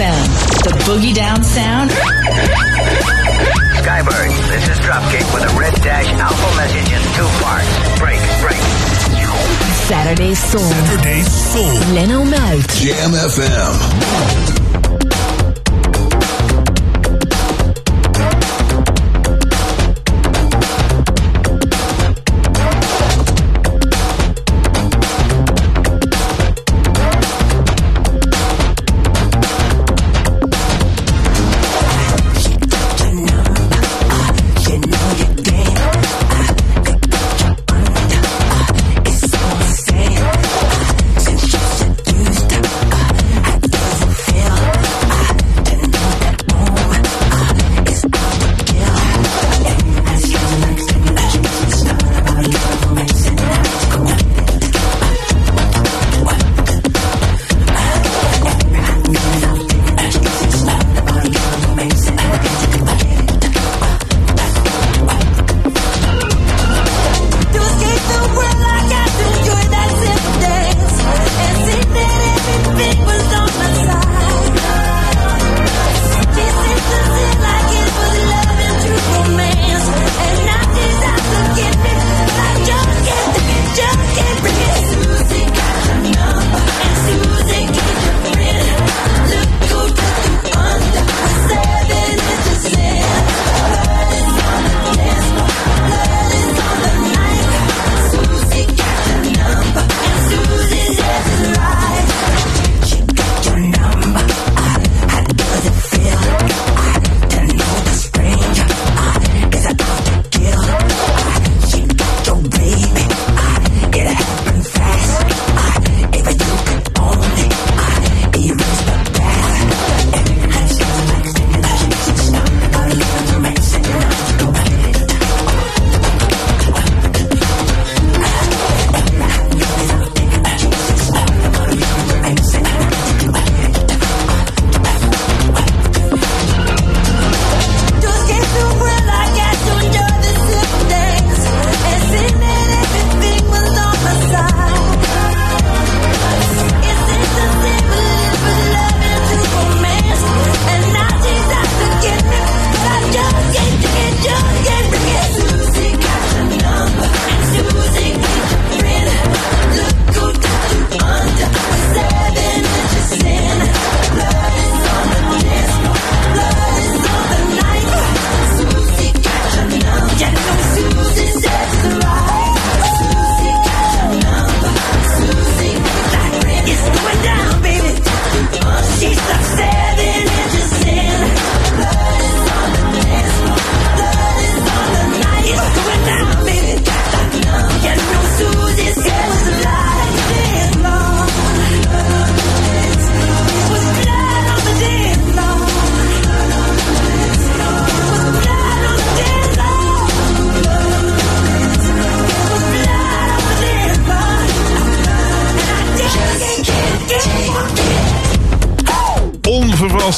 FM, the boogie down sound. Skybird, this is Dropkick with a red dash alpha message in two parts. Break, break. Saturday Soul. Saturday Soul. Leno Muit. Jam FM.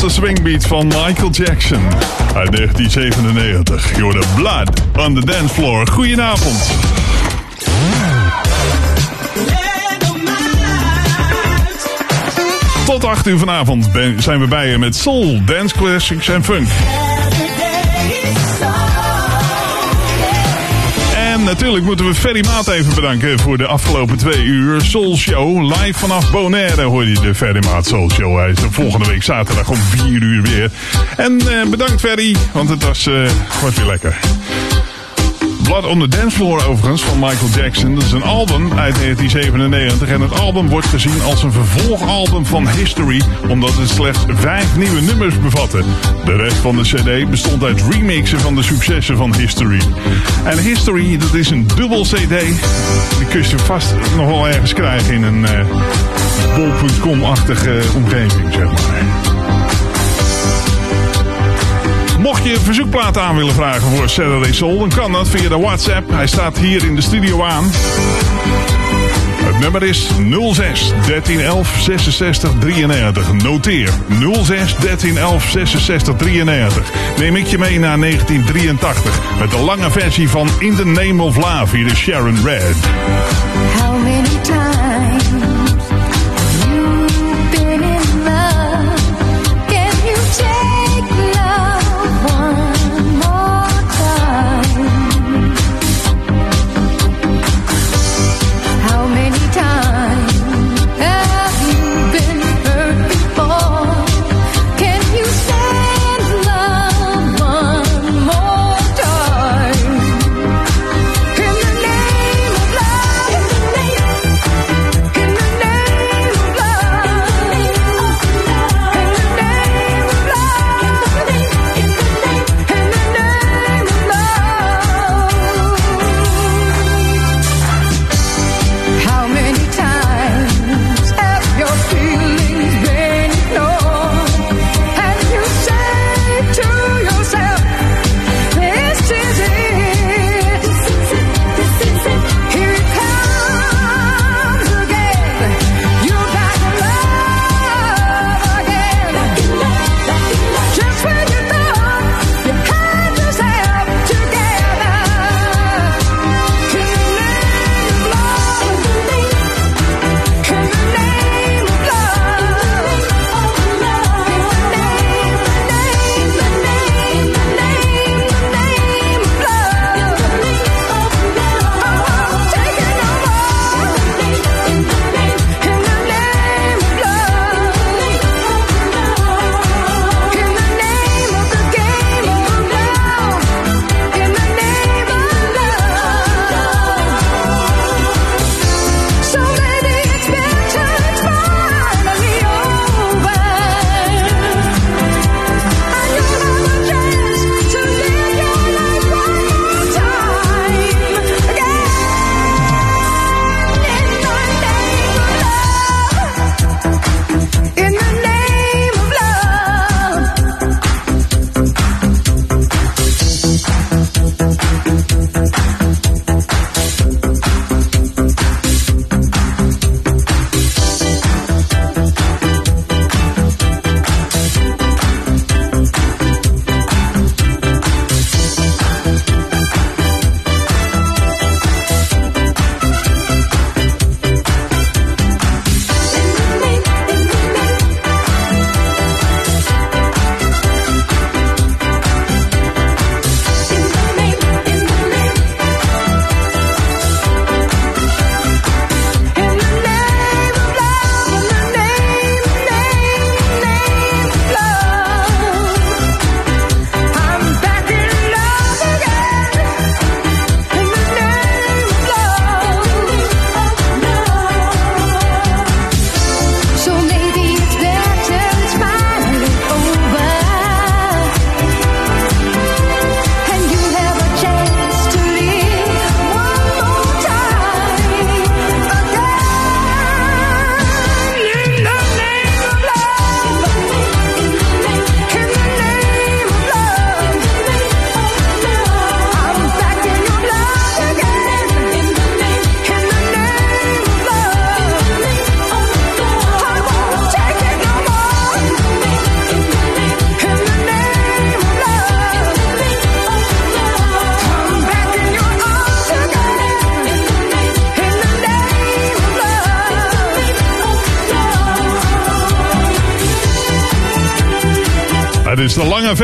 De swingbeat van Michael Jackson uit 1997. Je Blood on the Dance Floor. Goedenavond. Tot 8 uur vanavond zijn we bij je met soul, dance classics en funk. Natuurlijk moeten we Ferry Maat even bedanken voor de afgelopen twee uur Soul Show. Live vanaf Bonaire hoor je de Ferry Maat Soul Show. Hij is er volgende week zaterdag om 4 uur weer. En uh, bedankt Ferry, want het was, uh, was weer lekker. Blood on the Dance Floor overigens van Michael Jackson. Dat is een album uit 1997 en het album wordt gezien als een vervolgalbum van History, omdat het slechts vijf nieuwe nummers bevatte. De rest van de cd bestond uit remixen van de successen van History. En History, dat is een dubbel cd. Die kun je vast nog wel ergens krijgen in een uh, bol.com-achtige omgeving, zeg maar. Mocht je verzoekplaten aan willen vragen voor Saturday Soul, dan kan dat via de WhatsApp. Hij staat hier in de studio aan. Het nummer is 06 1311 66 93. Noteer 06 1311 66 93. Neem ik je mee naar 1983 met de lange versie van In the Name of Love hier de Sharon Red. How many times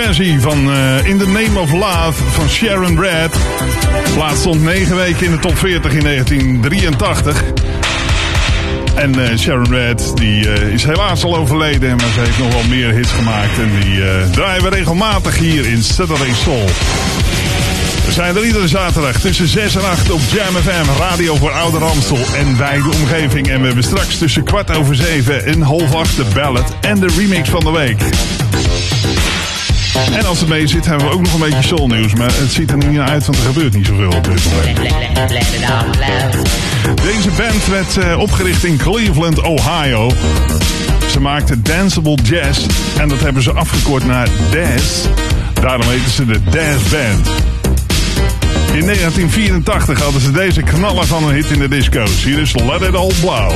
versie van eh, In the Name of Love van Sharon Red. Plaats stond 9 weken in de top 40 in 1983. En eh, Sharon Red die, eh, is helaas al overleden, maar ze heeft nog wel meer hits gemaakt. En die draaien we regelmatig hier in Saturday Soul. We zijn er iedere zaterdag tussen 6 en 8 op Jam FM, radio voor Ouder Amstel en wijde omgeving. En we hebben straks tussen kwart over 7 en half 8 de ballad en de remix van de week. En als het mee zit, hebben we ook nog een beetje soulnieuws. Maar het ziet er niet uit, want er gebeurt niet zoveel op dit moment. Deze band werd eh, opgericht in Cleveland, Ohio. Ze maakten danceable jazz en dat hebben ze afgekort naar Daz. Daarom heten ze de Daz Band. In 1984 hadden ze deze knaller van een hit in de disco's. Hier is Let It All Blow.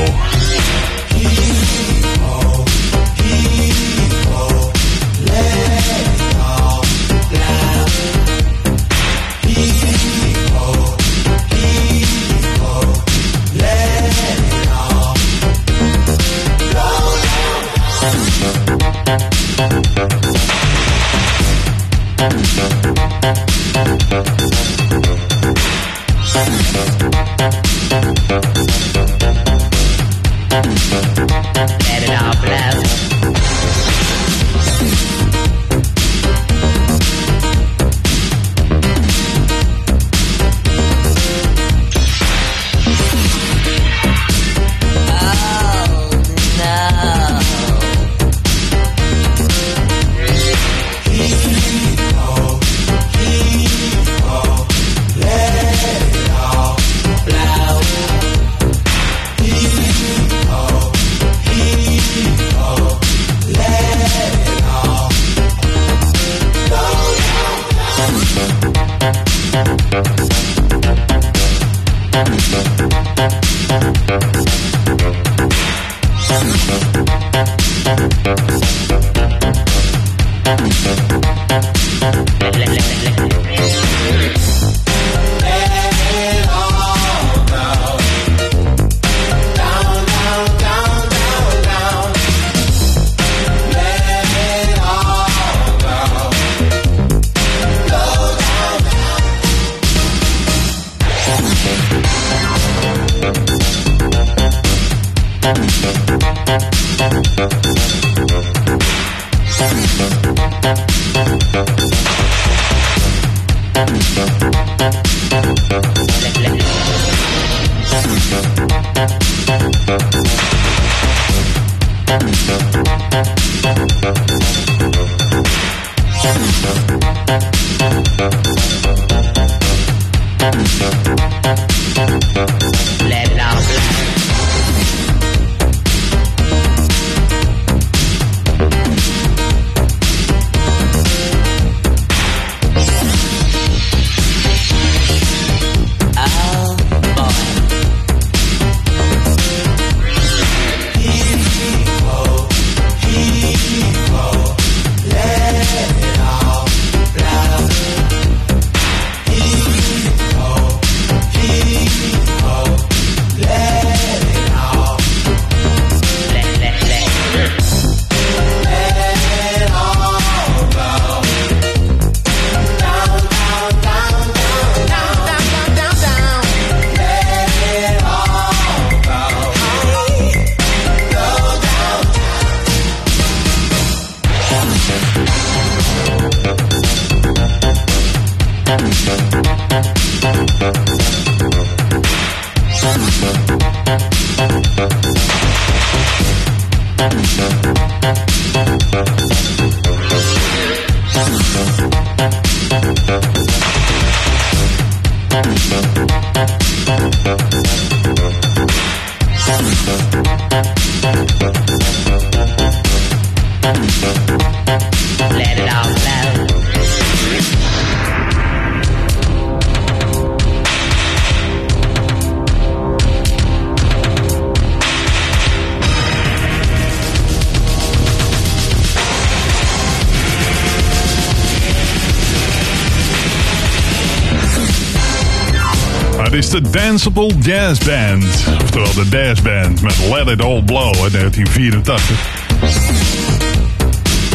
Danceable Jazz Band. Oftewel de Jazz Band met Let It All Blow uit 1984.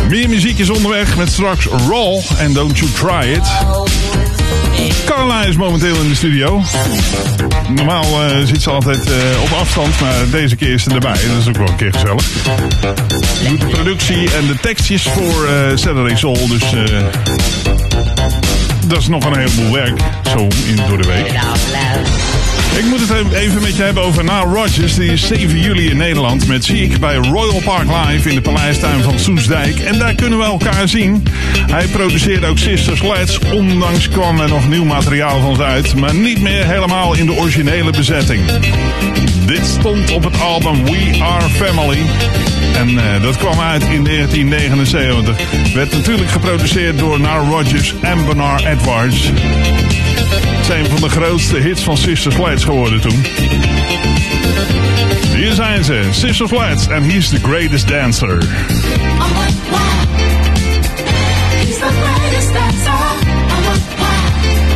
Meer muziek is onderweg met straks Raw en Don't You Try It. Carla is momenteel in de studio. Normaal eh, zit ze altijd eh, op afstand, maar deze keer is ze erbij. Dat is ook wel een keer gezellig. Doet de productie en de tekstjes voor eh Saturday Soul, dus dat is nog een heleboel werk zo in door de week. Ik moet het even met je hebben over Nile Rodgers. Die is 7 juli in Nederland met Ziek bij Royal Park Live in de paleistuin van Soesdijk. En daar kunnen we elkaar zien. Hij produceerde ook Sister Sledge. Ondanks kwam er nog nieuw materiaal van uit. Maar niet meer helemaal in de originele bezetting. Dit stond op het album We Are Family. En eh, dat kwam uit in 1979. Werd natuurlijk geproduceerd door Nile Rodgers en Bernard Edwards. Het is een van de grootste hits van Sister Sledge geworden toen. Hier zijn ze, Sister Sledge, en he's the greatest dancer. He's the greatest dancer. Oh, what, wow,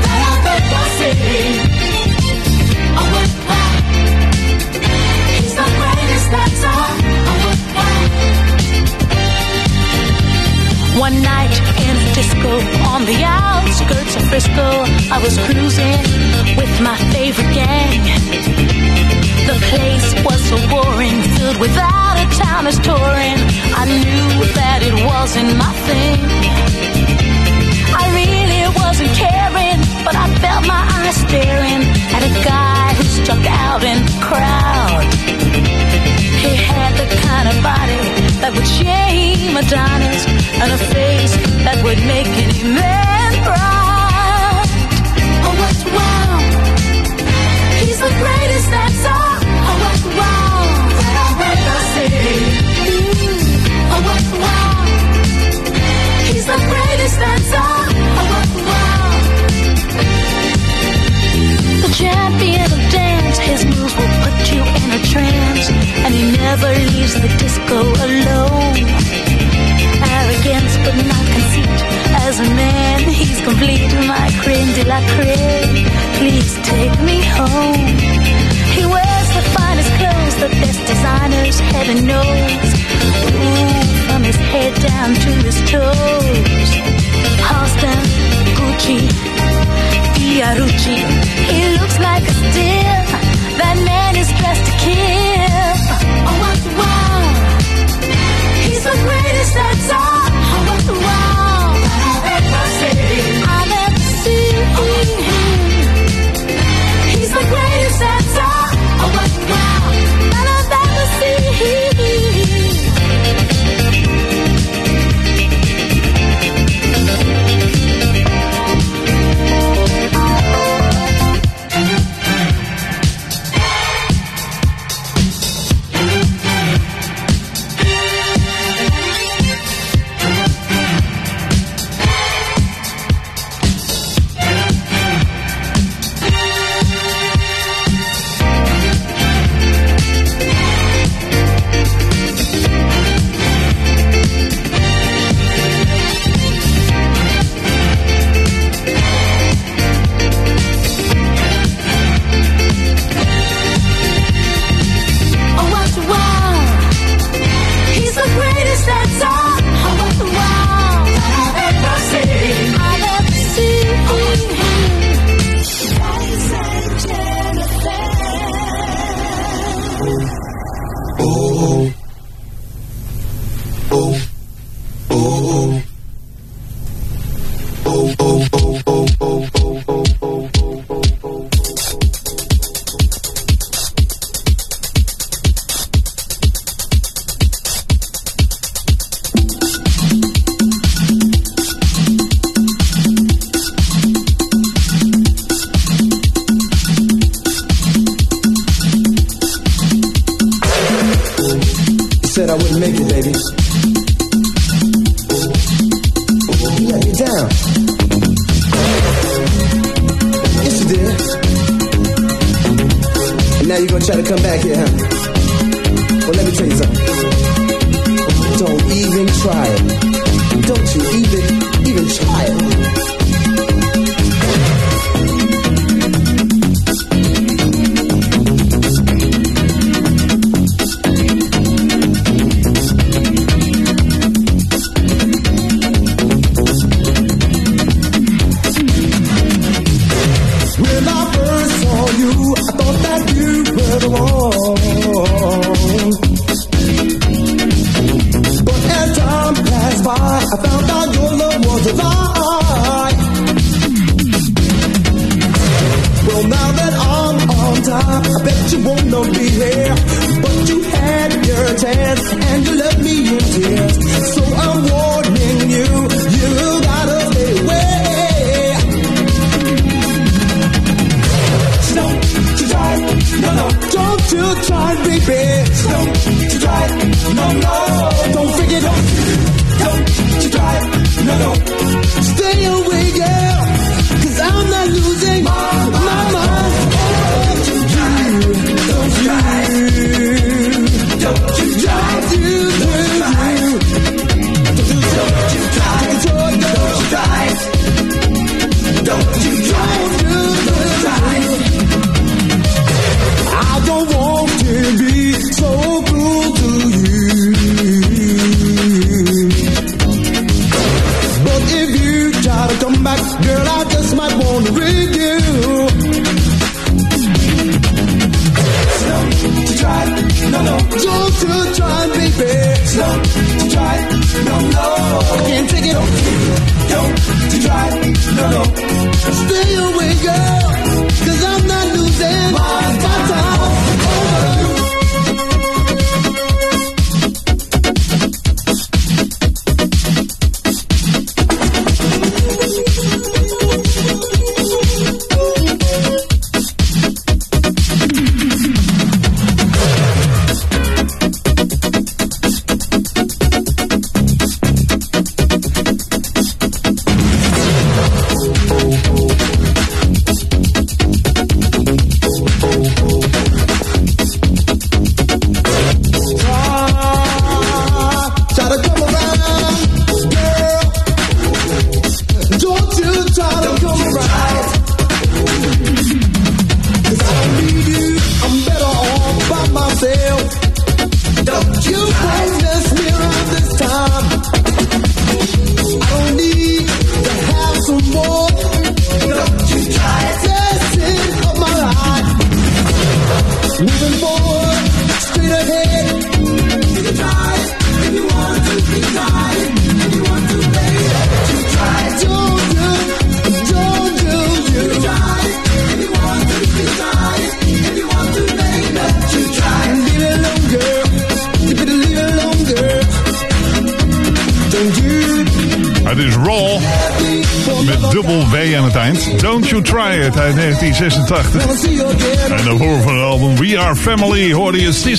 that I've ever seen. Oh, what, wow. He's the greatest dancer. Oh, what, wow. One night in a disco on the outskirts of Frisco, I was cruising with my favorite gang. The place was so boring, filled with out of towners touring. I knew that it wasn't my thing. I really wasn't caring, but I felt my eyes staring at a guy who stuck out in the crowd. He had the kind of body that would shame Adonis and a face that would make any man proud. The greatest dancer. Oh, what's wow? That what's wow? He's the greatest dancer. Oh, what's wow? The champion of dance, his moves will put you in a trance, and he never leaves the disco alone. Arrogance, but not conceit. As a man, he's complete. My creme de la creme. Please take me home. The finest clothes, the best designers, heaven knows. Ooh, from his head down to his toes. Halston, Gucci, Fiorucci. He looks like a steal. That man is dressed to kill. Oh, what wow! He's the greatest dancer. Oh, what wow! I've ever seen.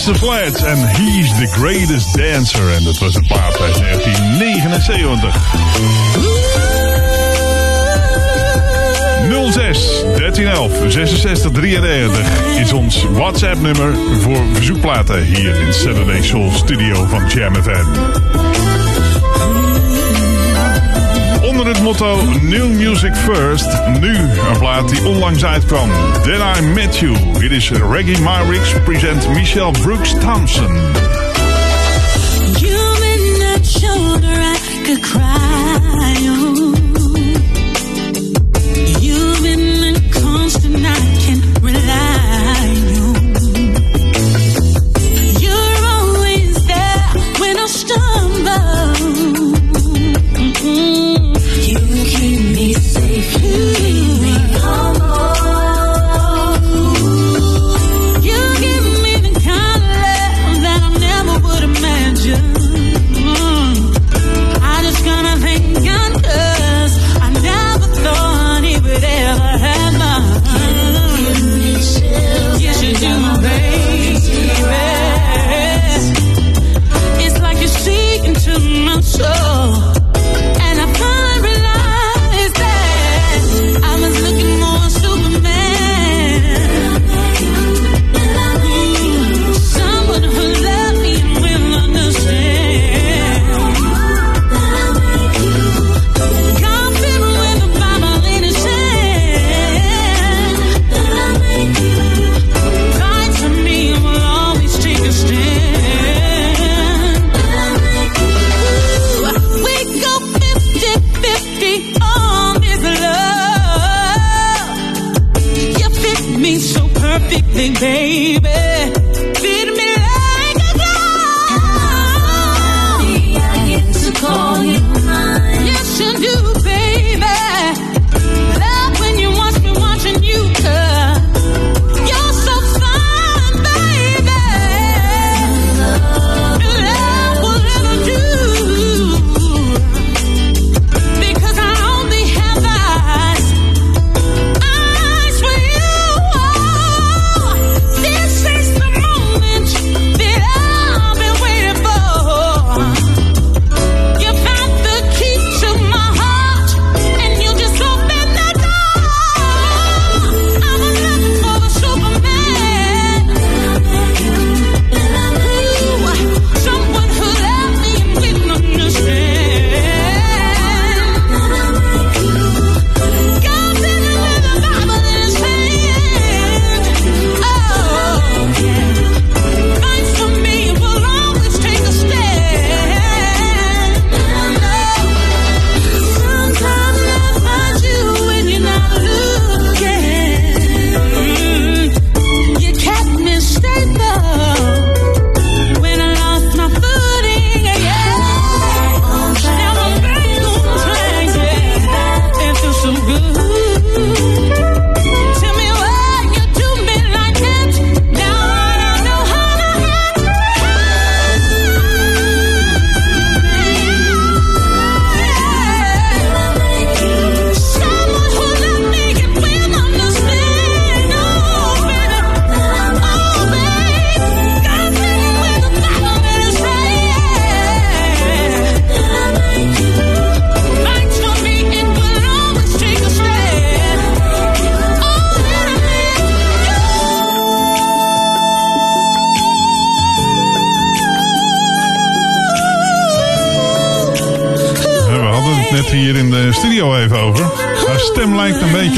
Mr. Flats en He's the Greatest Dancer. En dat was een paard uit 1979. 06 1311 66 is ons WhatsApp nummer voor verzoekplaten hier in Saturday Soul Studio van Jam FM onder het motto New Music First. Nu een plaat die onlangs uitkwam. Then I Met You. Dit is Reggie Myricks present Michelle Brooks Thompson.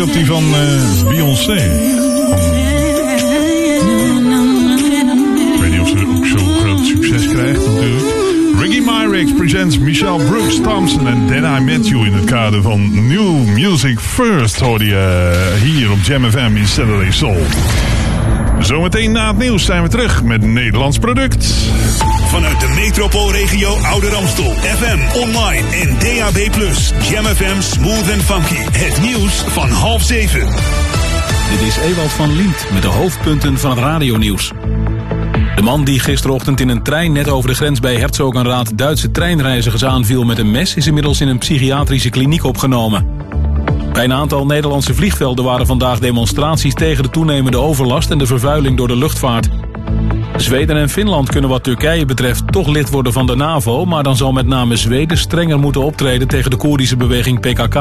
Op die van eh, Beyoncé. Ik weet niet of ze ook zo groot succes krijgt natuurlijk. Ricky Myrex presents Michelle Brooks Thompson en Then I Met You in het kader van New Music First hoorde je hier op Jam FM in Saturday Soul. Zometeen na het nieuws zijn we terug met Nederlands product. Vanuit de metropoolregio Ouder Amstel. FM, online en DAB+. Jam FM Smooth and Funky. Het nieuws van half zeven. Dit is Ewald van Lient met de hoofdpunten van het radionieuws. De man die gisterochtend in een trein net over de grens bij Herzogenraad Duitse treinreizigers aanviel met een mes is inmiddels in een psychiatrische kliniek opgenomen. Bij een aantal Nederlandse vliegvelden waren vandaag demonstraties tegen de toenemende overlast en de vervuiling door de luchtvaart. Zweden en Finland kunnen wat Turkije betreft toch lid worden van de NAVO, maar dan zal met name Zweden strenger moeten optreden tegen de Koerdische beweging PKK.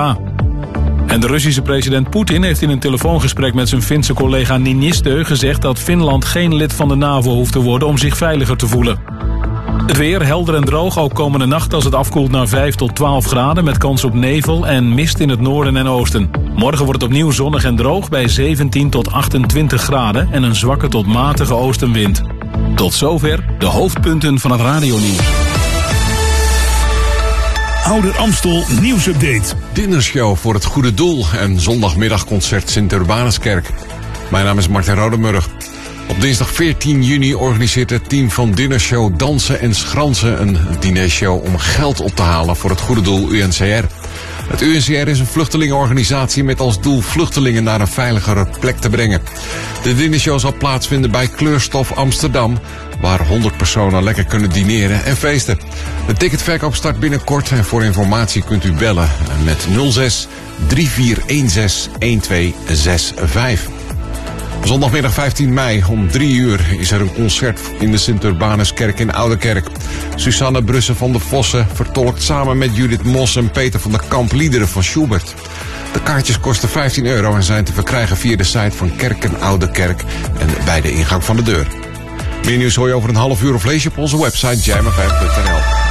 En de Russische president Poetin heeft in een telefoongesprek met zijn Finse collega Ninistö gezegd dat Finland geen lid van de NAVO hoeft te worden om zich veiliger te voelen. Het weer helder en droog, ook komende nacht als het afkoelt naar 5 tot 12 graden... met kans op nevel en mist in het noorden en oosten. Morgen wordt het opnieuw zonnig en droog bij 17 tot 28 graden... en een zwakke tot matige oostenwind. Tot zover de hoofdpunten van het radionieuws. Ouder Amstel nieuwsupdate. Dinnershow voor het goede doel en zondagmiddagconcert Sint-Urbanuskerk. Mijn naam is Martin Rodemurg. Op dinsdag 14 juni organiseert het team van Dinnershow Dansen en Schransen een dinershow om geld op te halen voor het goede doel UNCR. Het UNCR is een vluchtelingenorganisatie met als doel vluchtelingen naar een veiligere plek te brengen. De dinershow zal plaatsvinden bij Kleurstof Amsterdam, waar 100 personen lekker kunnen dineren en feesten. De ticketverkoop start binnenkort en voor informatie kunt u bellen met 06 3416 1265. Zondagmiddag 15 mei om 3 uur is er een concert in de Sint-Urbanuskerk in Oudekerk. Susanne Brussen van de Vossen vertolkt samen met Judith Mos en Peter van der Kamp liederen van Schubert. De kaartjes kosten 15 euro en zijn te verkrijgen via de site van Kerken en bij de ingang van de deur. Meer nieuws hoor je over een half uur of lees je op onze website jamfm.nl.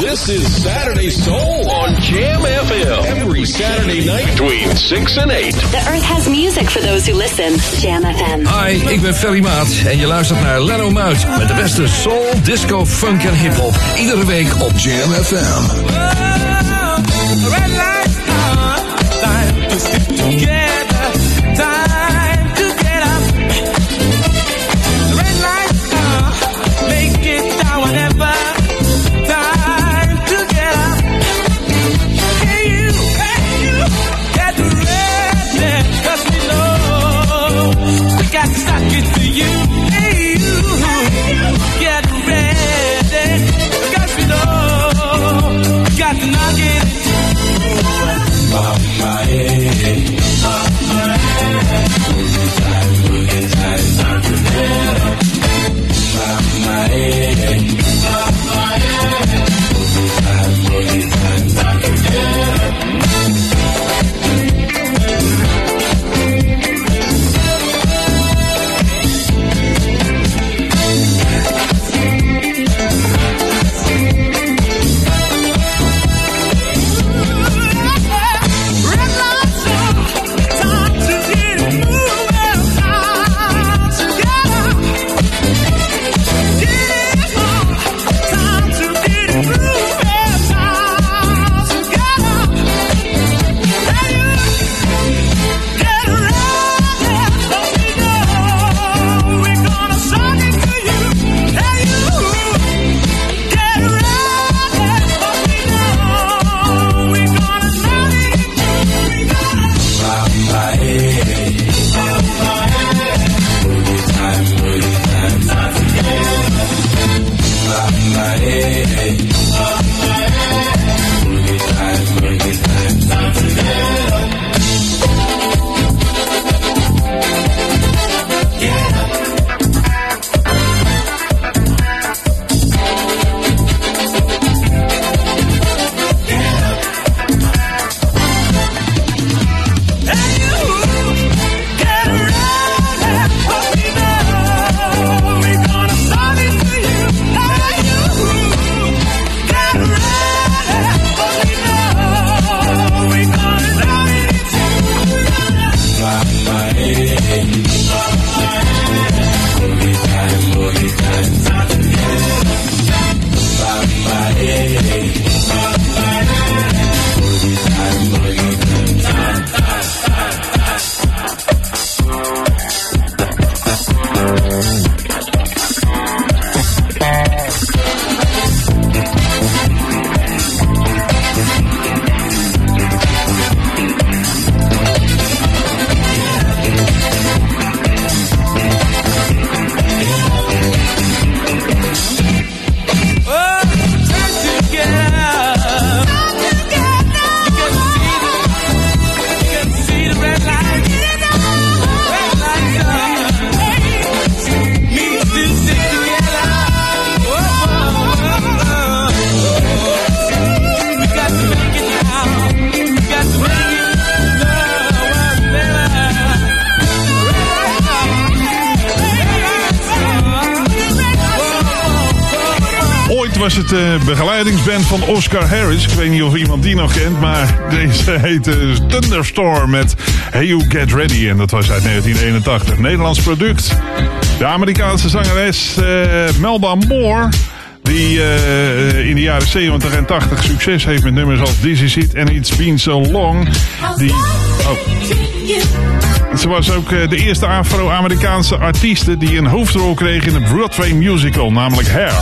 This is Saturday Soul on Jam FM. Every Saturday night between 6 and 8. The Earth has music for those who listen. Jam FM. Hi, ik ben Ferry Maat en je luistert naar Leno Muit met de beste soul, disco, funk en hip-hop. Iedere week op Jam FM. Red van Oscar Harris. Ik weet niet of iemand die nog kent, maar deze heette Thunderstorm met Hey You Get Ready. En dat was uit 1981. Nederlands product. De Amerikaanse zangeres eh, Melba Moore. Die eh, in de jaren 70 en 80 succes heeft met nummers als This Is It en It's Been So Long. Die, oh. Ze was ook eh, de eerste Afro-Amerikaanse artieste die een hoofdrol kreeg in een Broadway musical, namelijk Hair.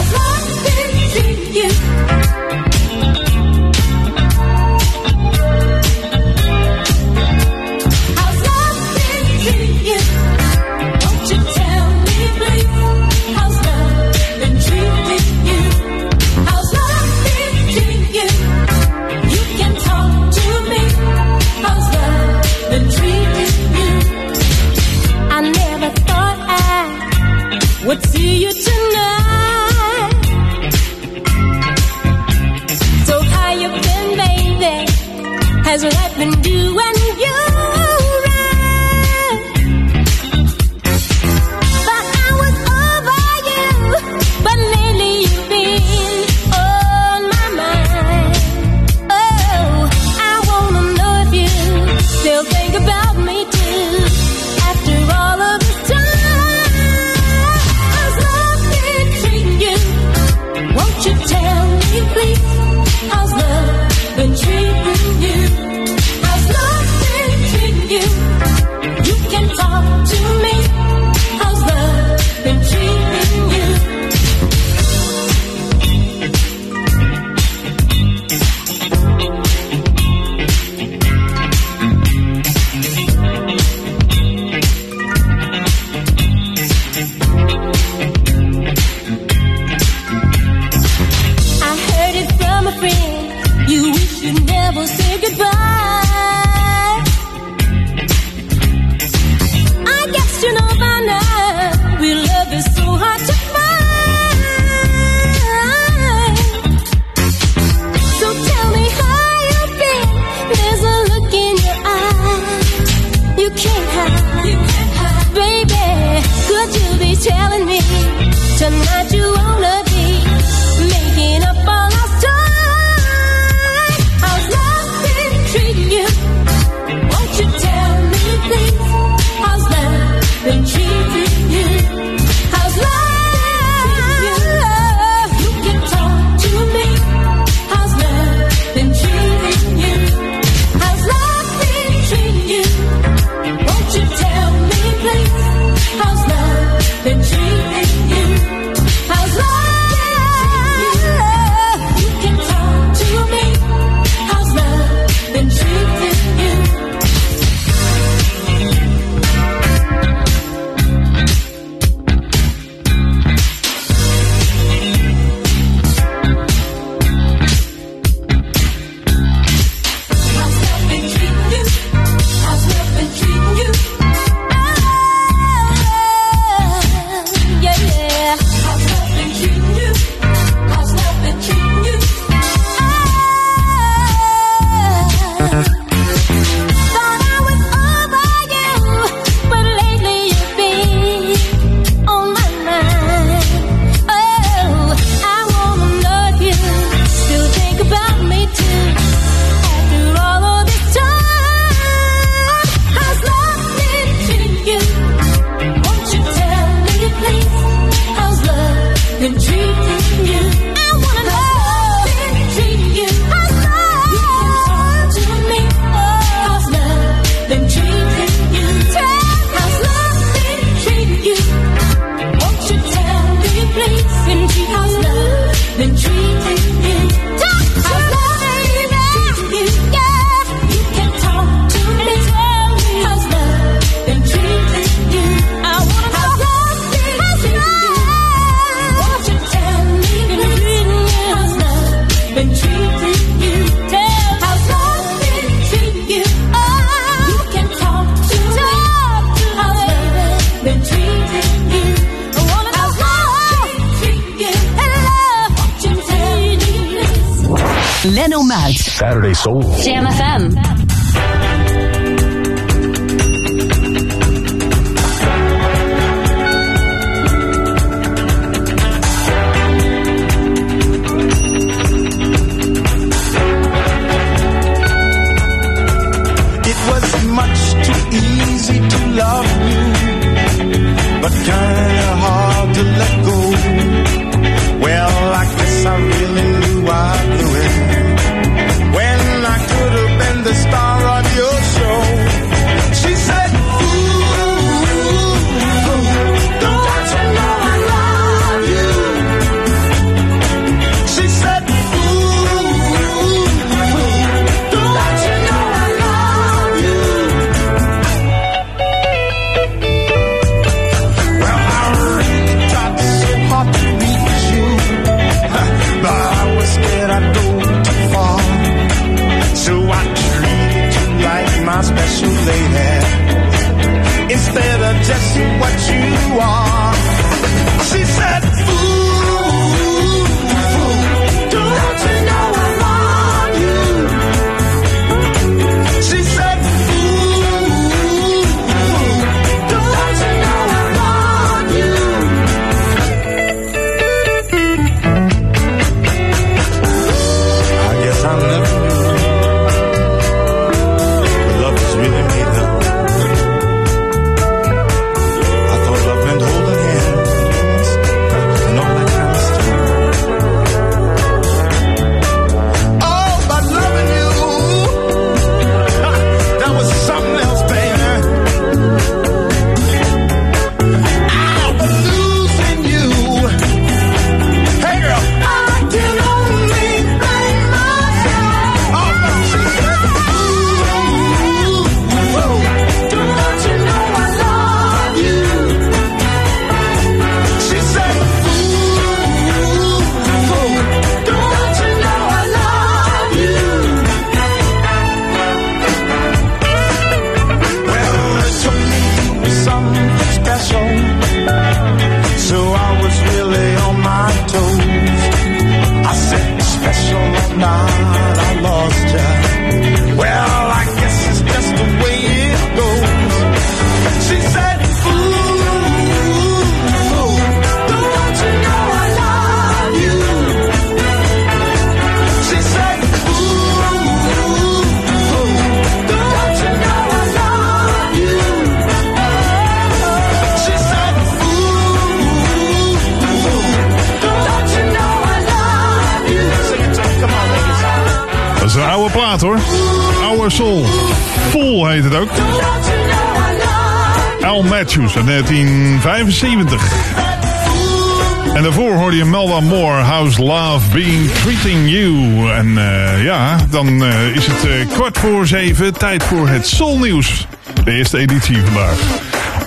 Tijd voor het Soul Nieuws. De eerste editie vandaag.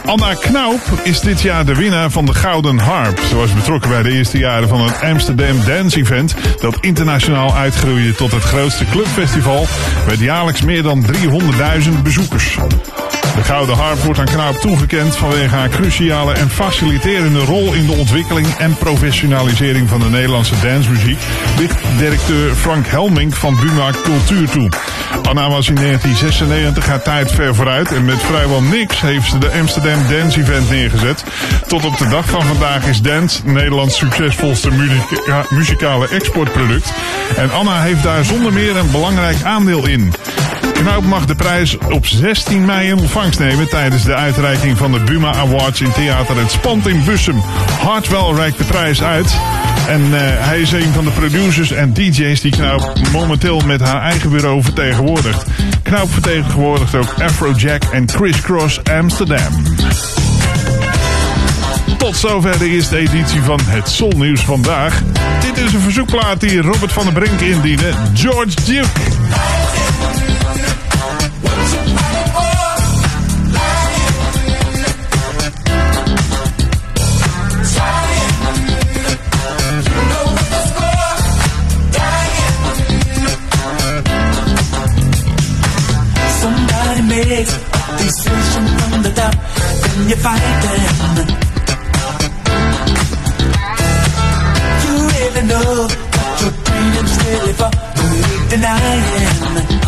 Anna Knaup is dit jaar de winnaar van de Gouden Harp. Ze was betrokken bij de eerste jaren van het Amsterdam Dance Event... dat internationaal uitgroeide tot het grootste clubfestival... met jaarlijks meer dan 300.000 bezoekers. De Gouden Harp wordt aan Knaup toegekend vanwege haar cruciale en faciliterende rol in de ontwikkeling en professionalisering van de Nederlandse dancemuziek, ligt directeur Frank Helmink van Buma Cultuur toe. Anna was in 1996 haar tijd ver vooruit en met vrijwel niks heeft ze de Amsterdam Dance Event neergezet. Tot op de dag van vandaag is dance Nederlands succesvolste muzika- muzikale exportproduct. En Anna heeft daar zonder meer een belangrijk aandeel in. Knoop mag de prijs op 16 mei in ontvangst nemen tijdens de uitreiking van de Buma Awards in Theater Het Spand in Bussum. Hartwell reikt de prijs uit. En eh, hij is een van de producers en DJ's die Knoop momenteel met haar eigen bureau vertegenwoordigt. Knoop vertegenwoordigt ook Afrojack en Criss Cross Amsterdam. Tot zover de eerste editie van het Soul Nieuws vandaag. Dit is een verzoekplaat die Robert van der Brink indiende. George Duke. You fight them. You really know what your brain is really for. trying. Though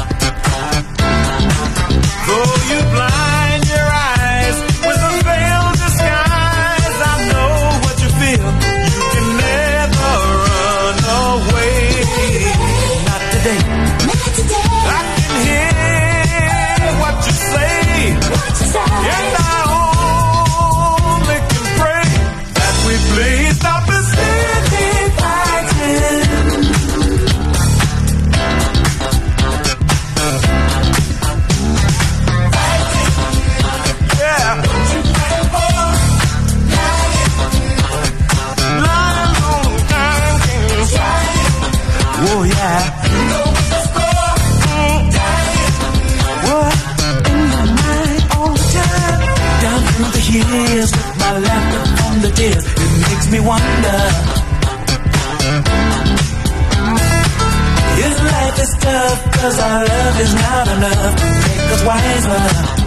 cause our love is not enough make us wiser.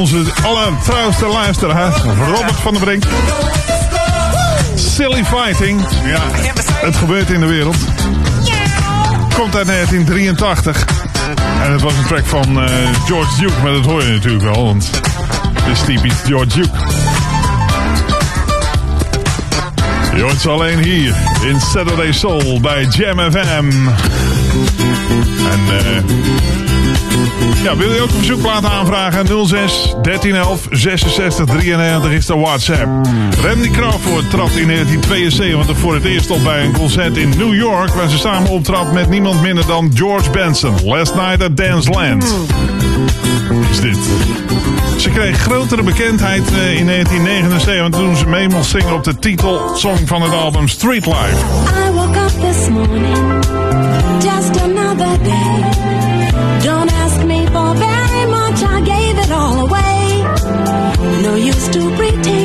Onze allertrouwste luisteraar, Robert van der Brink. Silly Fighting. Ja, het gebeurt in de wereld. Komt uit 1983. En het was een track van eh, George Duke, maar dat hoor je natuurlijk wel, want het is George Duke. Je alleen hier in Saturday Soul bij Jam FM. En eh... Ja, wil je ook een verzoekplaat aanvragen? 06 1311 66 93 is de WhatsApp. Randy Crawford trad in 1972 voor het eerst op bij een concert in New York... waar ze samen optrad met niemand minder dan George Benson. Last Night at Dance Land. Is dit. Ze kreeg grotere bekendheid eh, in 1979 toen ze mee mocht zingen op de titelsong van het album Street Life. I woke up this morning, just another day. Don't ask me for very much, I gave it all away. No use to pretend,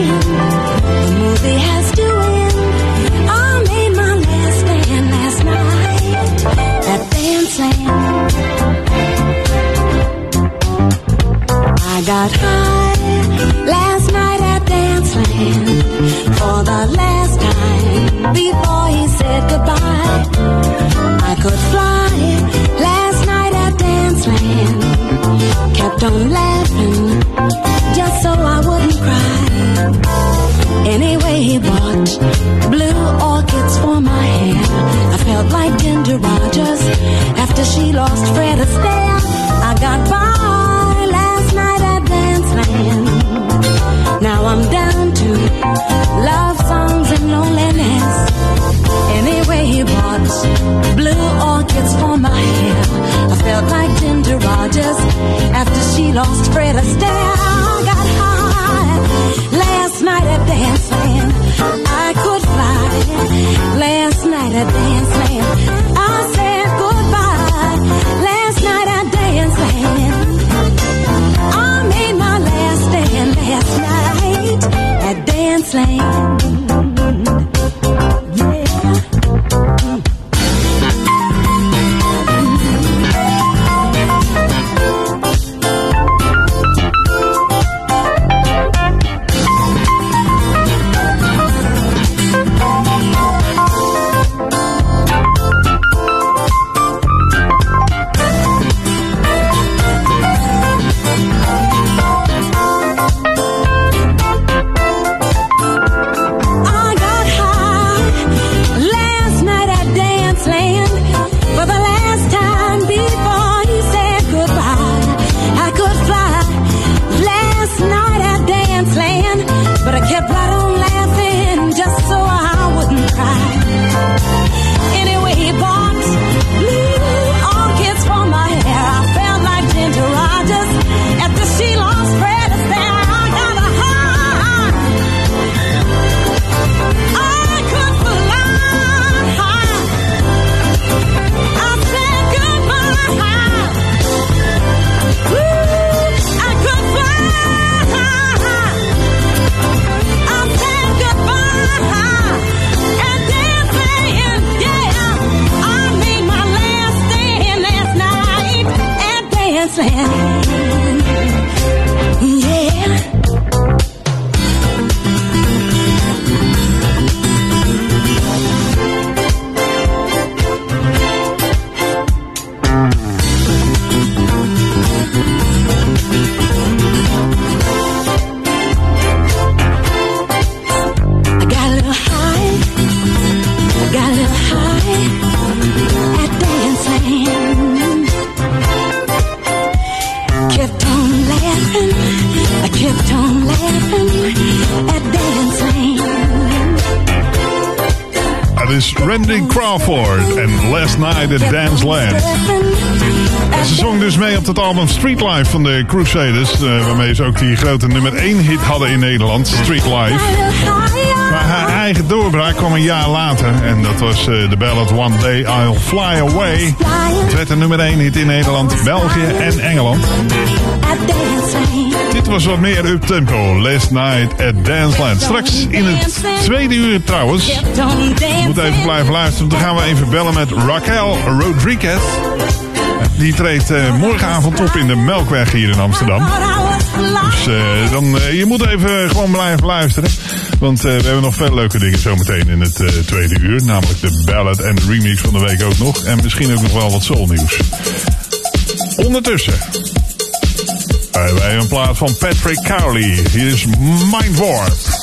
got high last night at Dance for the last time before he said goodbye. I could fly last night at Dance kept on laughing just so I wouldn't cry. Anyway, he bought blue orchids for my hair. I felt like Ginger Rogers after she lost Fred Astaire. I got by. I'm down to love songs and loneliness. Anyway, he bought blue orchids for my hair. I felt like Ginger Rogers after she lost Fred Astaire. I got high last night at Danceland. I could fly last night at Danceland. I Danceland. Crusaders. eh, waarmee ze ook die grote nummer 1 hit hadden in Nederland, Street Life. Maar haar eigen doorbraak kwam een jaar later. En dat was eh, de ballad One Day I'll Fly Away. Het werd een nummer 1 hit in Nederland, België en Engeland. Dit was wat meer up-tempo. Last Night at Danceland. Straks in het tweede uur trouwens. Je moet even blijven luisteren. Dan gaan we even bellen met Raquel Rodriguez. Die treedt eh, morgenavond op in de Melkweg hier in Amsterdam. Dus eh, dan, eh, je moet even gewoon blijven luisteren. Want we hebben nog veel leuke dingen zometeen in het tweede uur. Namelijk de ballad en de remix van de week ook nog. En misschien ook nog wel wat soulnieuws. Ondertussen hebben wij een plaat van Patrick Cowley. Hier is Mind Warp.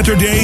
Saturday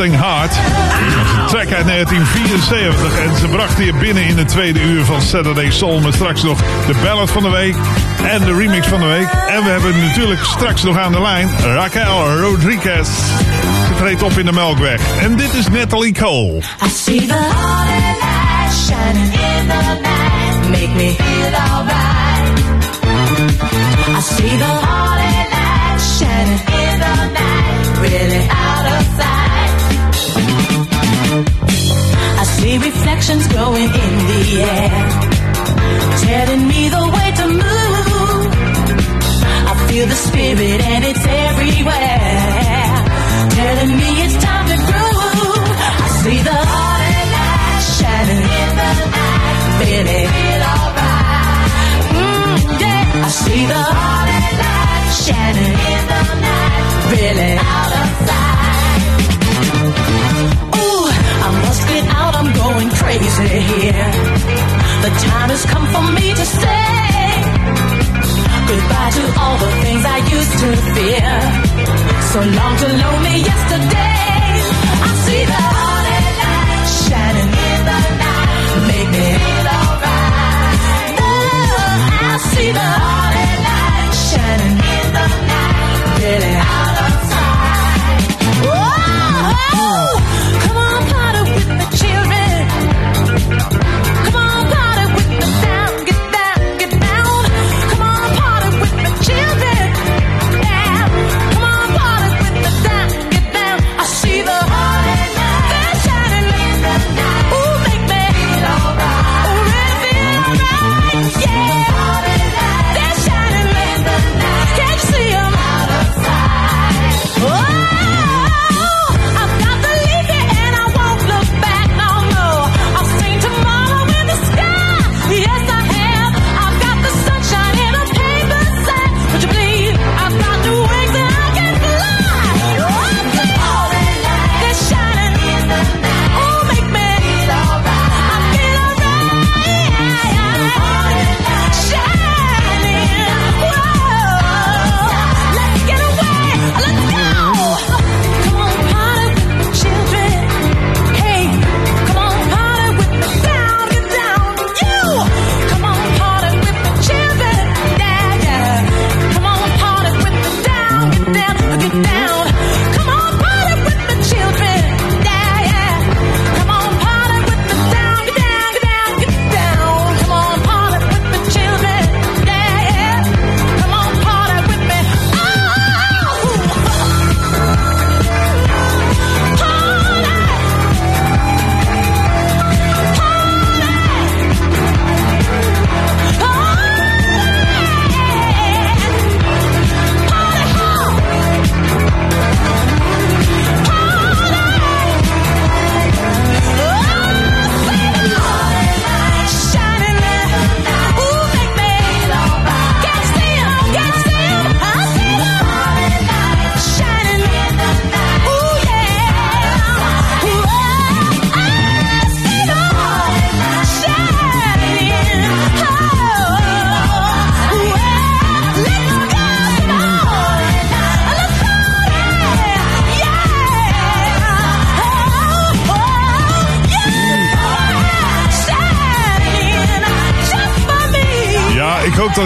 Mustang Heart. Track uit 1974 en ze bracht hier binnen in het tweede uur van Saturday Soul. Met straks nog de ballad van de week en de remix van de week. En we hebben natuurlijk straks nog aan de lijn Raquel Rodriguez. Ze treedt op in de Melkweg. En dit is Natalie Cole. I see the in the night. Make me feel. I see the in the night. Really out of. I see reflections growing in the air, telling me the way to move. I feel the spirit and it's everywhere, telling me it's time to groove. I see the heart and light shining in the night, feeling it alright. Mm, yeah, I see the The time has come for me to say goodbye to all the things I used to fear. So long to know me yesterday. I see the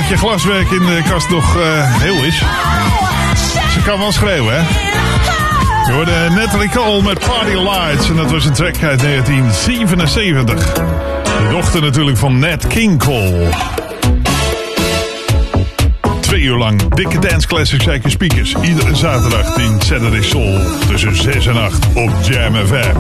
dat je glaswerk in de kast nog eh, heel is. Ze kan wel schreeuwen, hè? Je hoorde Natalie Cole met Party Lights. En dat was een track uit 1977. De dochter natuurlijk van Nat King Cole. Uur lang dikke dance classics uit je speakers. Iedere zaterdag in Saturday Soul tussen 6 en 8 op Jam FM.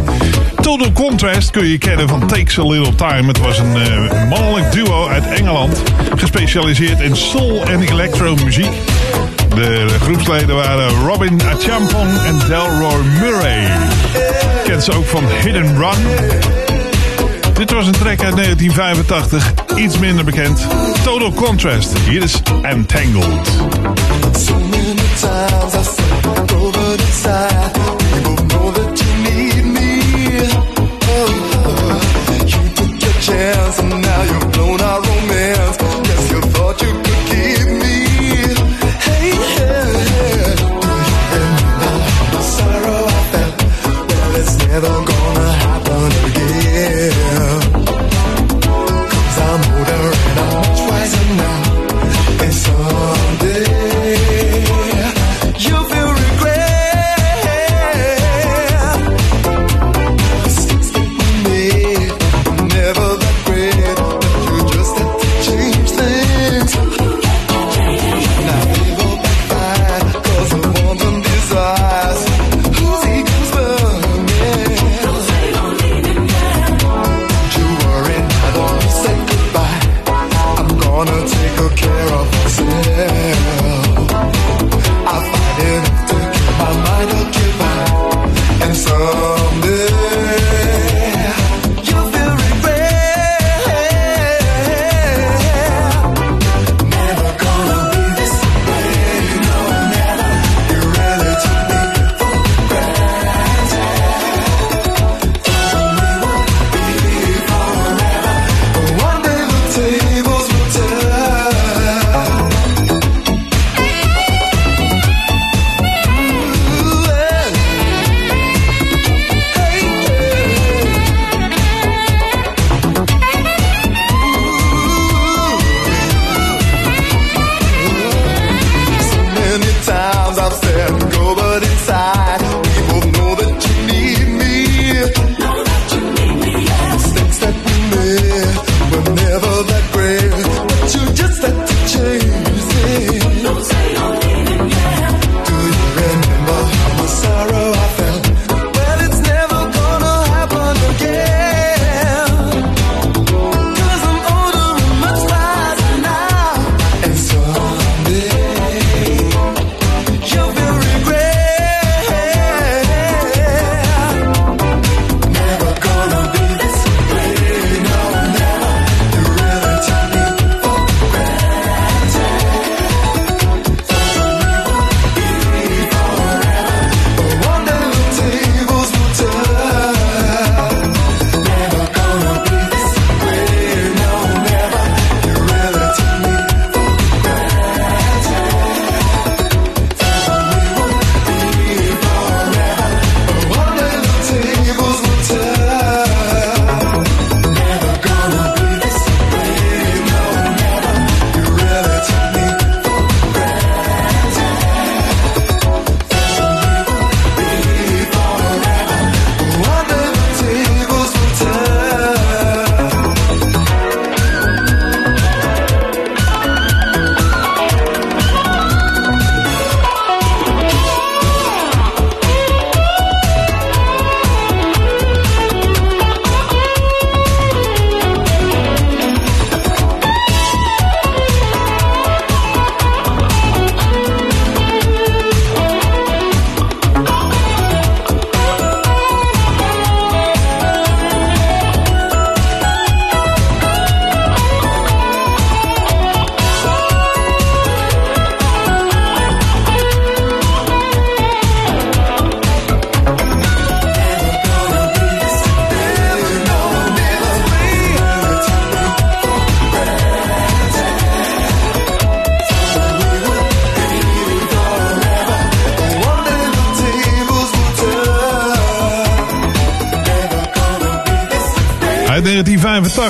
Total Contrast kun je kennen van Takes a Little Time. Het was een eh, mannelijk duo uit Engeland. Gespecialiseerd in soul en electro muziek. De groepsleden waren Robin Achampong en Delroy Murray. Kent ze ook van Hidden Run. Was een track uit 1985, iets minder bekend. Total Contrast. Hier is Entangled. So many times I said over the side. You know that you need me. Oh, oh. you took your chance and now you've blown our romance. Guess you thought you could keep me. Hey, hey, hey. Do you remember the sorrow I felt? Well, it's never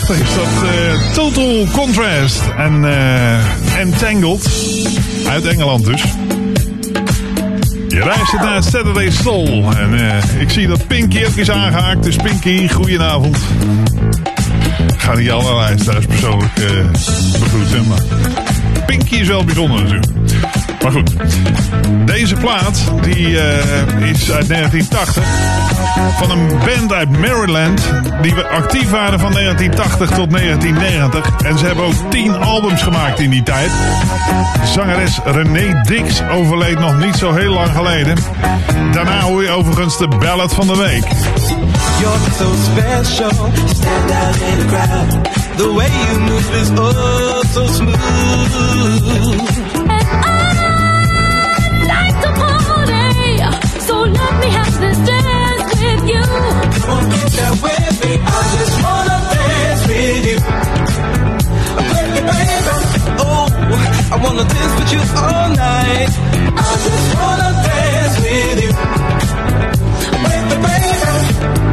1985 is dat eh, Total Contrast en eh, Entangled. Uit Engeland dus. Je luistert naar Saturday Soul. En eh, ik zie dat Pinky ook is aangehaakt. Dus Pinky, goedenavond. Ik ga niet alle luisteraars persoonlijk begroeten, maar... Pinky is wel bijzonder natuurlijk. Maar goed, deze plaat die, eh, is uit 1980 van een band uit Maryland die actief waren van 1980 tot 1990 en ze hebben ook 10 albums gemaakt in die tijd. Zangeres René Dix overleed nog niet zo heel lang geleden. Daarna hoor je overigens de ballad van de week. You're so special, stand out in the crowd. The way you move is oh so smooth. I just wanna dance with you. Baby, baby, oh, I wanna dance with you all night. I just wanna dance with you. Baby, baby,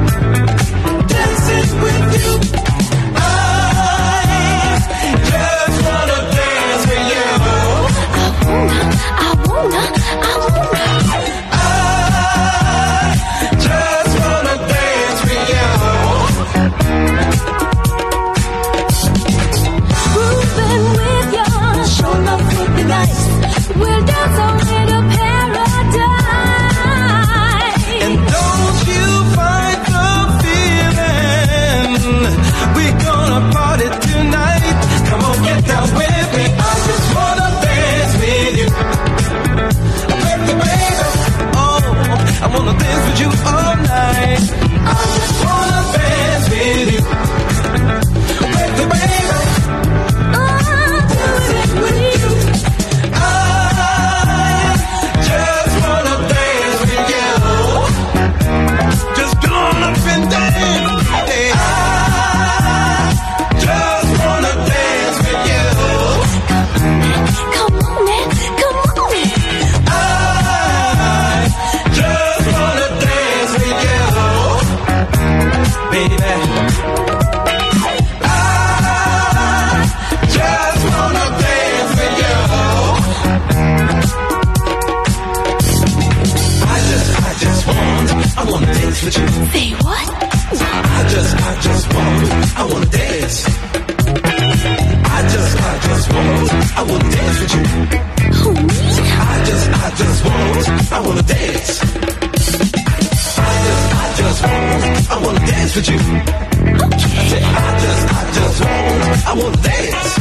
dance with you. I said, I just, I just want, I wanna dance.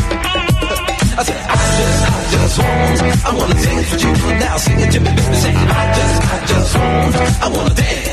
I said, I just, I just want, I wanna dance with you. Now sing it to me, baby. Say, I just, I just want, I wanna dance.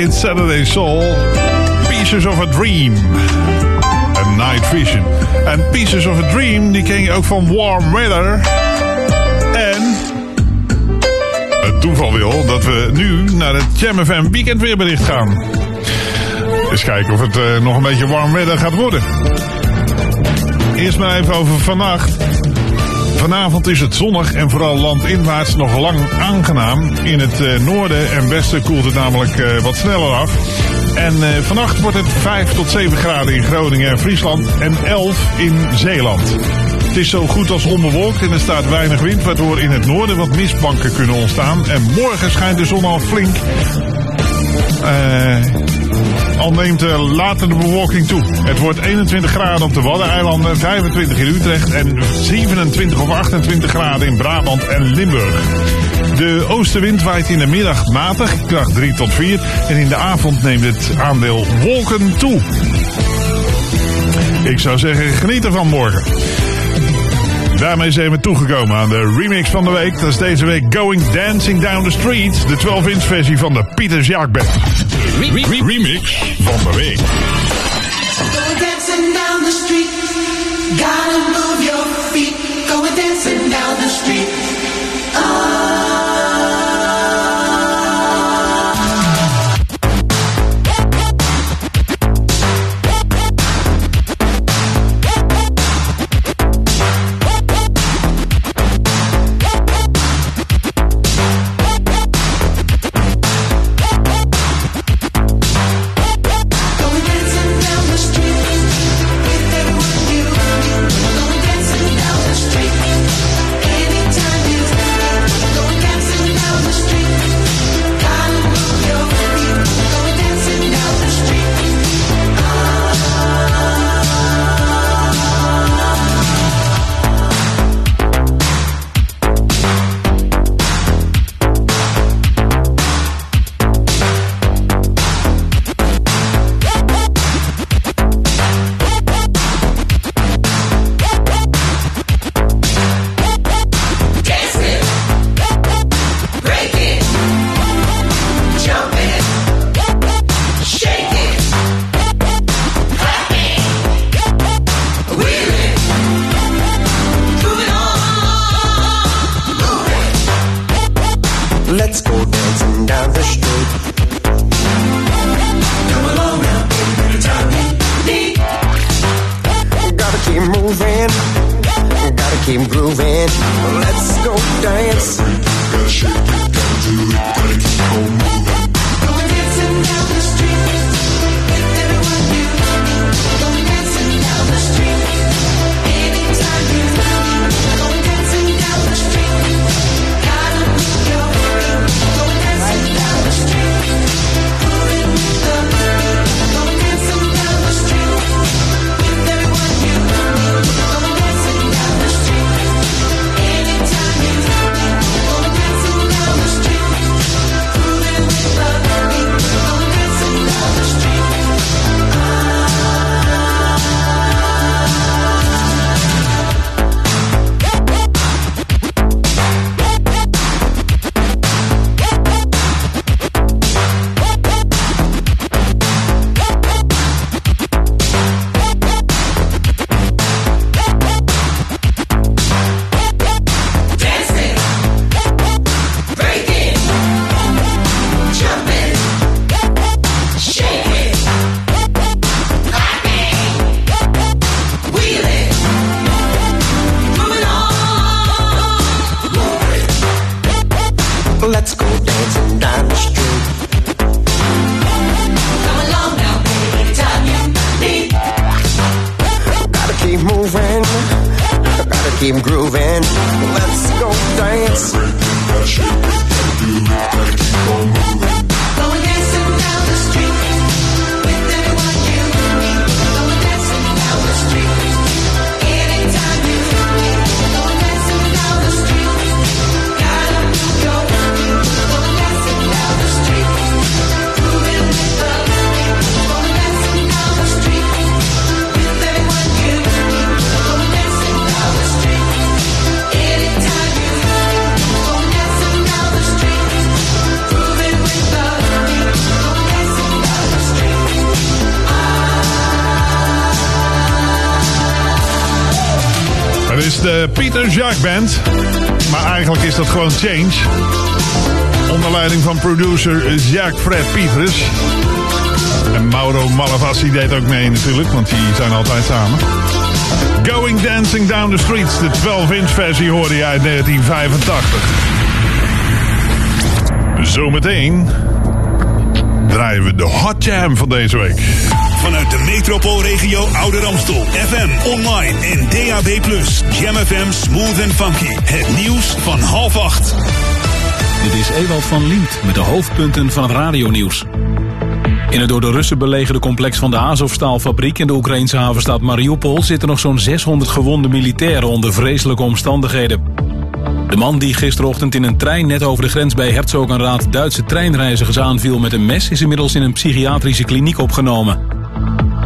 In Saturday Soul. Pieces of a Dream. En Night Vision. En Pieces of a Dream, die ken je ook van Warm Weather. En het toeval wil dat we nu naar het Jam FM weekendweerbericht gaan. Eens kijken of het eh, nog een beetje warm weather gaat worden. Eerst maar even over vannacht. Vanavond is het zonnig en vooral landinwaarts nog lang aangenaam. In het eh, noorden en westen koelt het namelijk eh, wat sneller af. En eh, vannacht wordt het 5 tot 7 graden in Groningen en Friesland en 11 in Zeeland. Het is zo goed als onbewolkt en er staat weinig wind, waardoor in het noorden wat mistbanken kunnen ontstaan. En morgen schijnt de zon al flink. Eh, al neemt uh, later de bewolking toe. Het wordt 21 graden op de Waddeneilanden, 25 in Utrecht en 27 of 28 graden in Brabant en Limburg. De oostenwind waait in de middag matig, kracht 3 tot 4. En in de avond neemt het aandeel wolken toe. Ik zou zeggen, geniet ervan morgen. Daarmee zijn we toegekomen aan de remix van de week. Dat is deze week Going Dancing Down the Street. De 12-inch versie van de Pieters Jaak Band. remix van de week. Go dancing down the street. Gotta move your feet. Go dancing down the street. De Pieter Jacques Band. Maar eigenlijk is dat gewoon Change. Onder leiding van producer Jacques Fred Pieters. En Mauro Malavasi deed ook mee natuurlijk, want die zijn altijd samen. Going Dancing Down the Streets, de 12-inch versie hoorde je uit 1985. Zometeen draaien we de Hot Jam van deze week. Vanuit de metropoolregio Oude Ramstel. FM, online en DAB+. Jam FM Smooth and Funky. Het nieuws van half acht. Dit is Ewald van Lient met de hoofdpunten van het radionieuws. In het door de Russen belegerde complex van de Azovstaalfabriek in de Oekraïnse havenstad Mariupol zitten nog zo'n 600 gewonde militairen onder vreselijke omstandigheden. De man die gisterochtend in een trein net over de grens bij Herzogenraad Duitse treinreizigers aanviel met een mes is inmiddels in een psychiatrische kliniek opgenomen.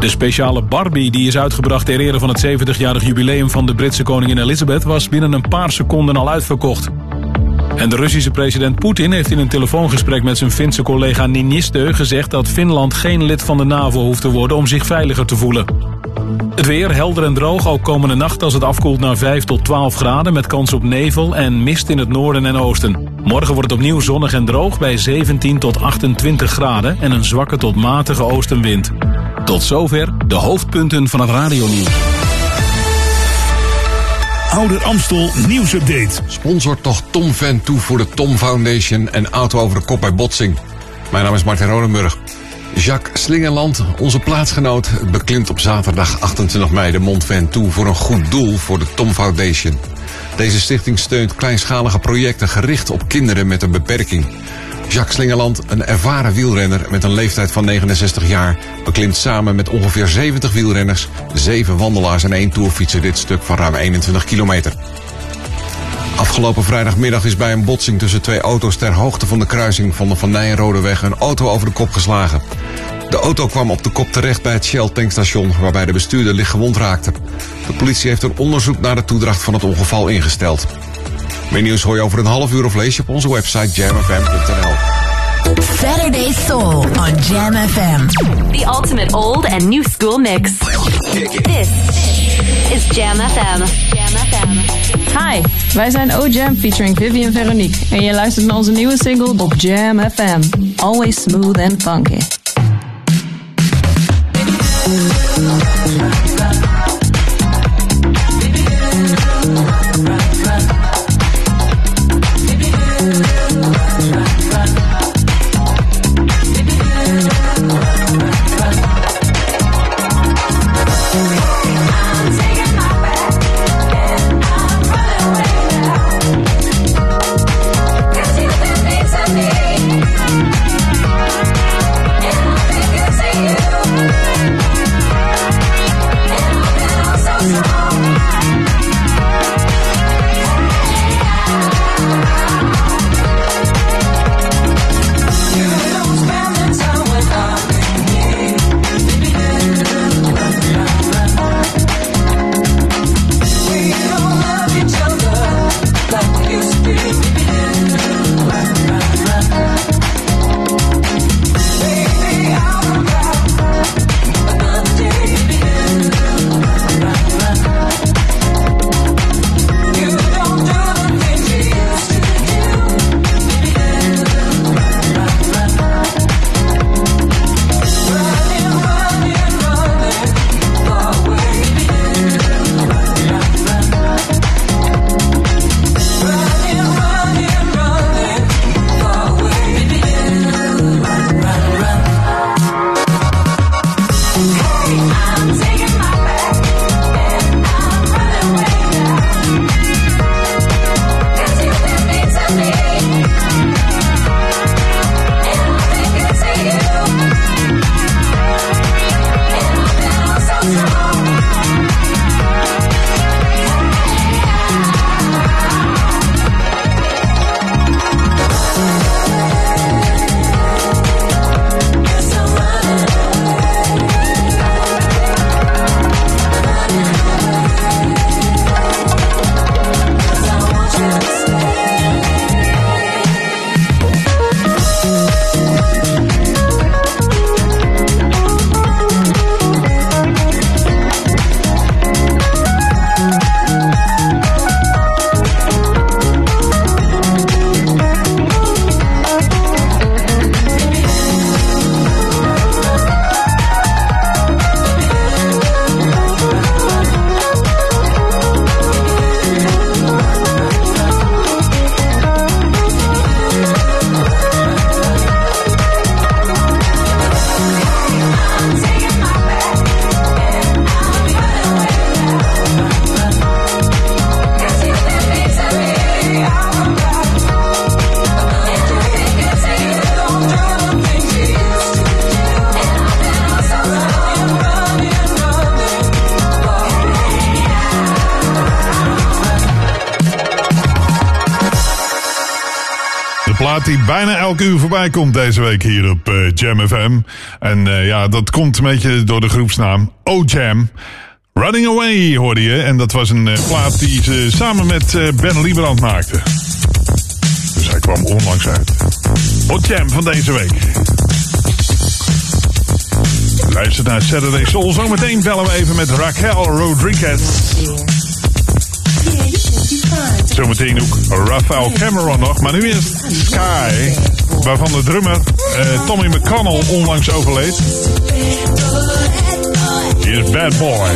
De speciale Barbie die is uitgebracht ter ere van het 70-jarig jubileum van de Britse koningin Elizabeth was binnen een paar seconden al uitverkocht. En de Russische president Poetin heeft in een telefoongesprek met zijn Finse collega Ninistö gezegd dat Finland geen lid van de NAVO hoeft te worden om zich veiliger te voelen. Het weer helder en droog, ook komende nacht als het afkoelt naar 5 tot 12 graden met kans op nevel en mist in het noorden en oosten. Morgen wordt het opnieuw zonnig en droog bij 17 tot 28 graden en een zwakke tot matige oostenwind. Tot zover de hoofdpunten van het radionieuws. Ouder Amstel nieuwsupdate. Sponsort toch Tom Van toe voor de Tom Foundation en auto over de kop bij botsing. Mijn naam is Martin Rodenburg. Jacques Slingerland, onze plaatsgenoot, beklimt op zaterdag 28 mei de Mont Ventoux voor een goed doel voor de Tom Foundation. Deze stichting steunt kleinschalige projecten gericht op kinderen met een beperking. Jacques Slingerland, een ervaren wielrenner met een leeftijd van 69 jaar, beklimt samen met ongeveer 70 wielrenners, 7 wandelaars en één toerfietser dit stuk van ruim 21 kilometer. Afgelopen vrijdagmiddag is bij een botsing tussen twee auto's ter hoogte van de kruising van de Van Nijenrodeweg een auto over de kop geslagen. De auto kwam op de kop terecht bij het Shell tankstation waarbij de bestuurder licht gewond raakte. De politie heeft een onderzoek naar de toedracht van het ongeval ingesteld. Meer nieuws hoor je over een half uur of lees je op onze website jamfm.nl. Saturday Soul on Jam FM. The ultimate old and new school mix. This is Jam FM. Jam FM. Hi, wij zijn O-Jam featuring Vivian Veronique. En je luistert naar onze nieuwe single op Jam FM. Always smooth and funky. Uur voorbij komt deze week hier op eh, Jam FM. En eh, ja, dat komt een beetje door de groepsnaam O-Jam. Running Away hoorde je. En dat was een eh, plaat die ze samen met Ben Liebrand maakte. Dus hij kwam onlangs uit. Hot Jam van deze week. Luister naar Saturday Soul. Zometeen bellen we even met Raquel Rodriguez. Zometeen ook Rafael Cameron nog. Maar nu is Sky. Waarvan de drummer eh, Tommy McConnell onlangs overleed. Hier is Bad Boy.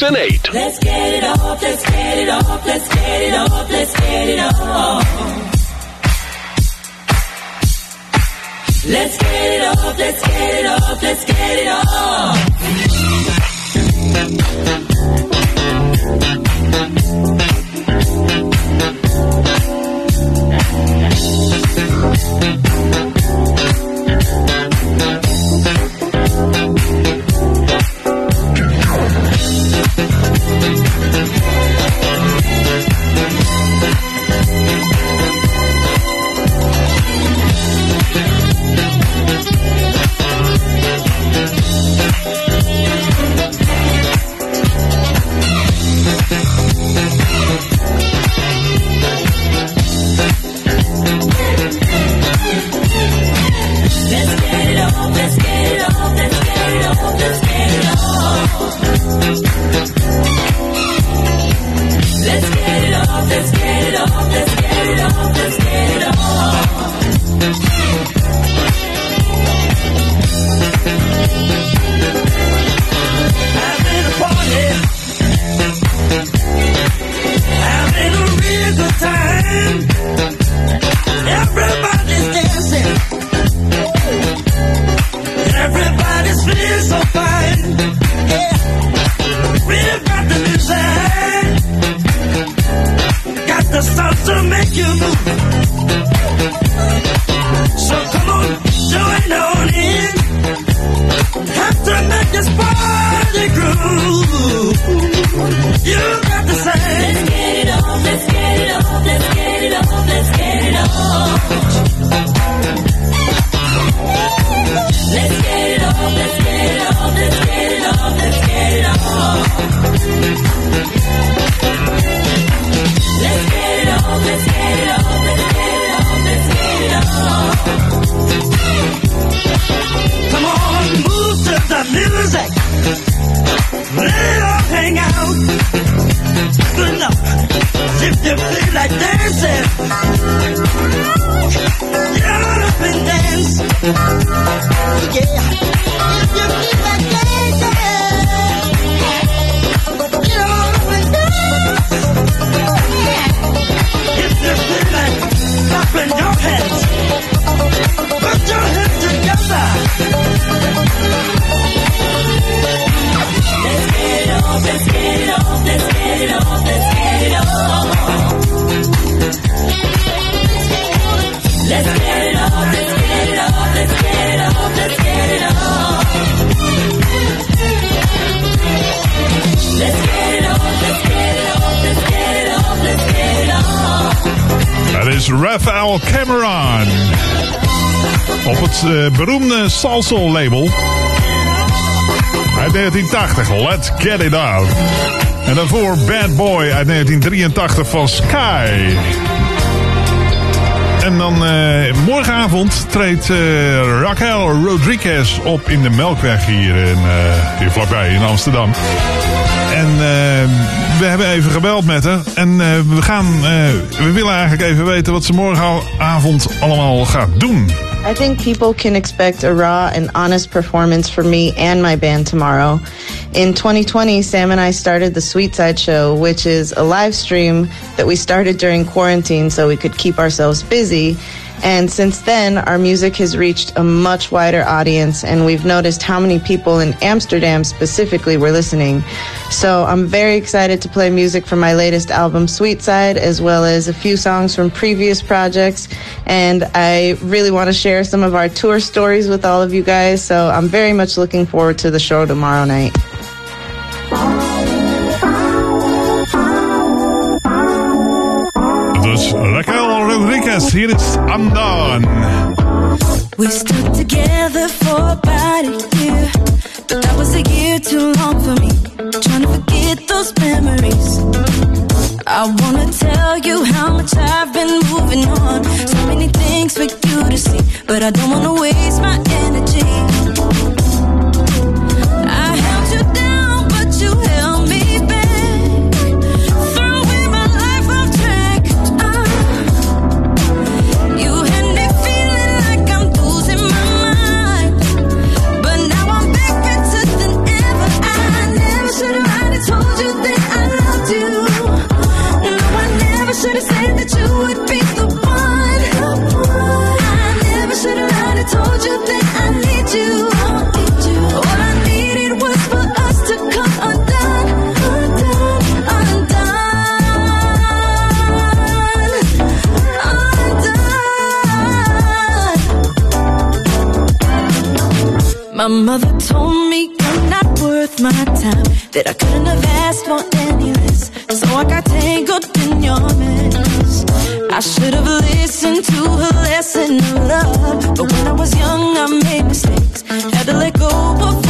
Vaccinate. Salsoul label. Uit 1980, Let's Get It On. En daarvoor Bad Boy uit 1983 van Sky. En dan eh, morgenavond treedt eh, Raquel Rodriguez op in de Melkweg hier, in, eh, hier vlakbij in Amsterdam. En we hebben even gebeld met haar. En we, gaan, we willen eigenlijk even weten wat ze morgenavond allemaal gaat doen. I think people can expect a raw and honest performance from me and my band tomorrow. In 2020, Sam and I started the Sweet Side Show, which is a live stream that we started during quarantine so we could keep ourselves busy. And since then, our music has reached a much wider audience, and we've noticed how many people in Amsterdam specifically were listening. So I'm very excited to play music from my latest album, Sweet Side, as well as a few songs from previous projects. And I really want to share some of our tour stories with all of you guys. So I'm very much looking forward to the show tomorrow night. Dus Raquel Rodriguez, hier is Undone. We stuck together for about a year, but that was a year too long for me. Those memories. I wanna tell you how much I've been moving on. So many things for you to see, but I don't wanna waste my energy. I held you down, but you held that I couldn't have asked for any less. So I got tangled in your mess. I should have listened to her lesson of love. But when I was young, I made mistakes. Had to let go of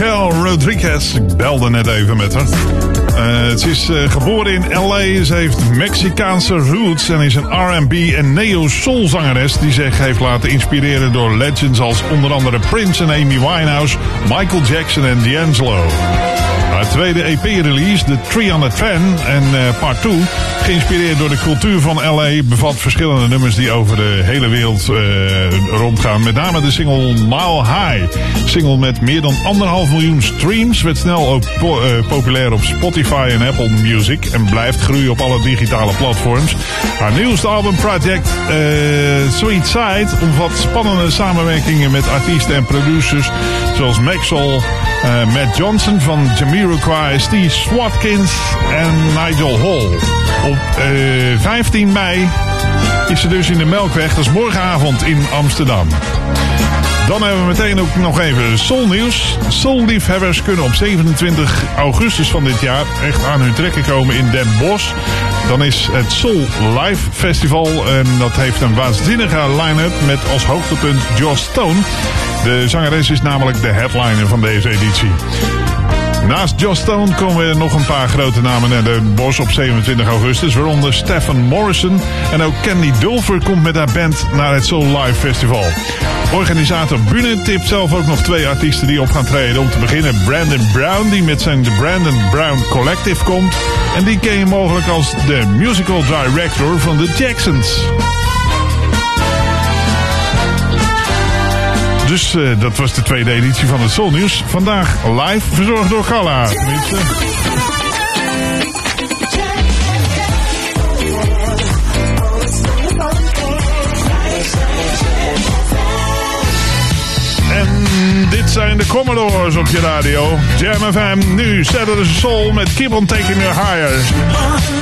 Raquel Rodriguez. Ik belde net even met haar. Eh, ze is eh, geboren in L.A. Ze heeft Mexicaanse roots en is een R&B en neo-soul zangeres die zich heeft laten inspireren door legends als onder andere Prince en Amy Winehouse, Michael Jackson en D'Angelo. Haar tweede EP-release, The 300 Fan en eh, Part 2, geïnspireerd door de cultuur van LA, bevat verschillende nummers die over de hele wereld eh, rondgaan. Met name de single Mile High. Single met meer dan anderhalf miljoen streams, werd snel ook eh, populair op Spotify en Apple Music en blijft groeien op alle digitale platforms. Haar nieuwste album Project Sweet Side omvat spannende samenwerkingen met artiesten en producers zoals Maxwell, eh, Matt Johnson van Jamiroquai, Steve Swatkins en Nigel Hall. Op eh, 15 mei is ze dus in de Melkweg, dat is morgenavond in Amsterdam. Dan hebben we meteen ook nog even soulnieuws. Soulliefhebbers kunnen op 27 augustus van dit jaar echt aan hun trekken komen in Den Bosch. Dan is het Soul Live Festival en dat heeft een waanzinnige line-up met als hoogtepunt Joss Stone. De zangeres is namelijk de headliner van deze editie. Naast Joss Stone komen er nog een paar grote namen naar de bos op 27 augustus. Waaronder Stefan Morrison. En ook Candy Dulfer komt met haar band naar het Soul Live Festival. Organisator Bune tipt zelf ook nog twee artiesten die op gaan treden. Om te beginnen Brandon Brown, die met zijn The Brandon Brown Collective komt. En die ken je mogelijk als de musical director van de Jacksons. Dus eh, dat was de tweede editie van het Soul Nieuws. Vandaag live verzorgd door Gala. En dit zijn de Commodores op je radio. Jam FM, nu Saturday Soul met Keep on Taking Me Higher.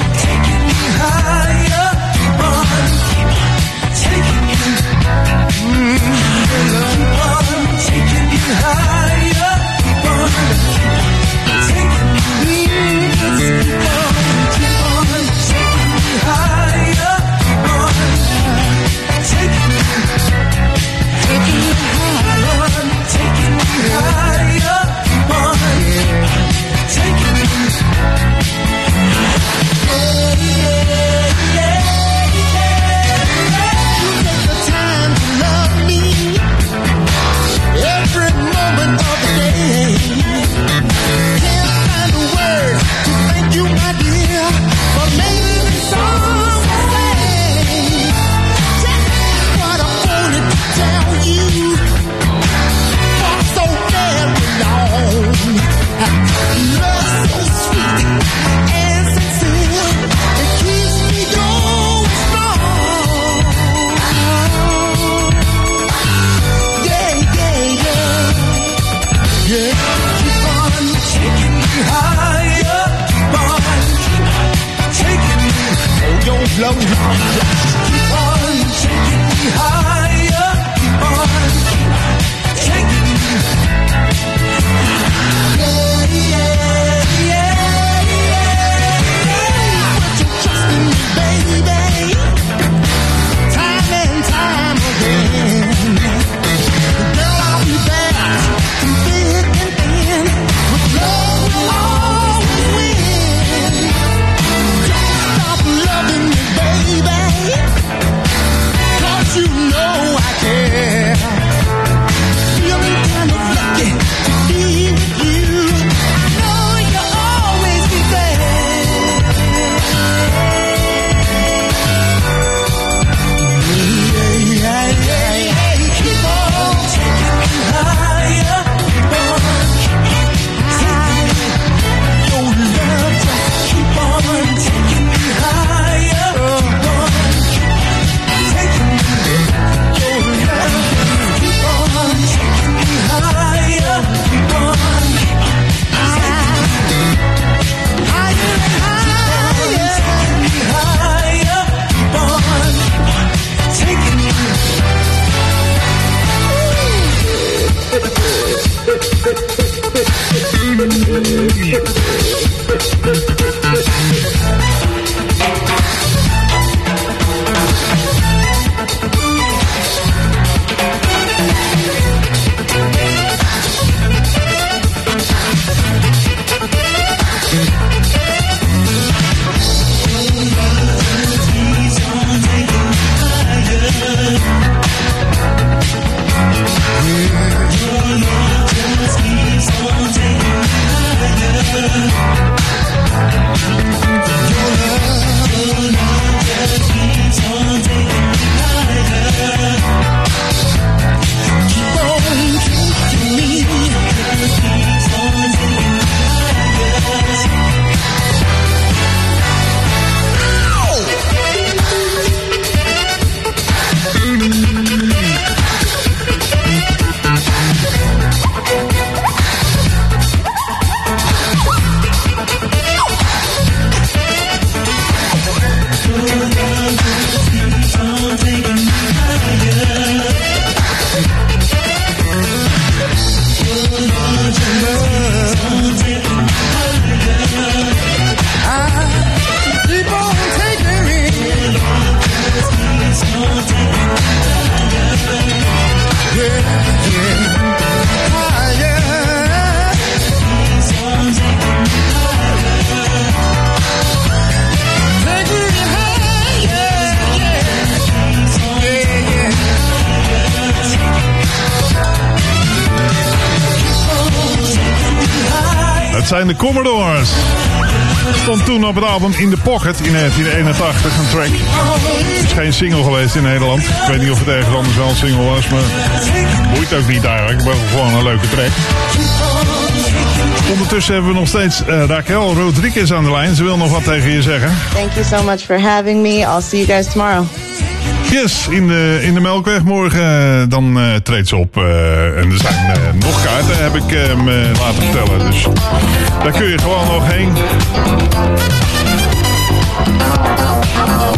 In The Pocket in 1981, een track. Het is geen single geweest in Nederland. Ik weet niet of het ergens anders wel een single was, maar boeit ook niet eigenlijk. Maar gewoon een leuke track. Ondertussen hebben we nog steeds eh, Raquel Rodriguez aan de lijn. Ze wil nog wat tegen je zeggen. Thank you so much for having me. I'll see you guys tomorrow. Yes, in de, in de Melkweg morgen. eh, dan eh, treedt ze op. en er zijn nog kaarten, heb ik me laten vertellen. Dus daar kun je gewoon nog heen.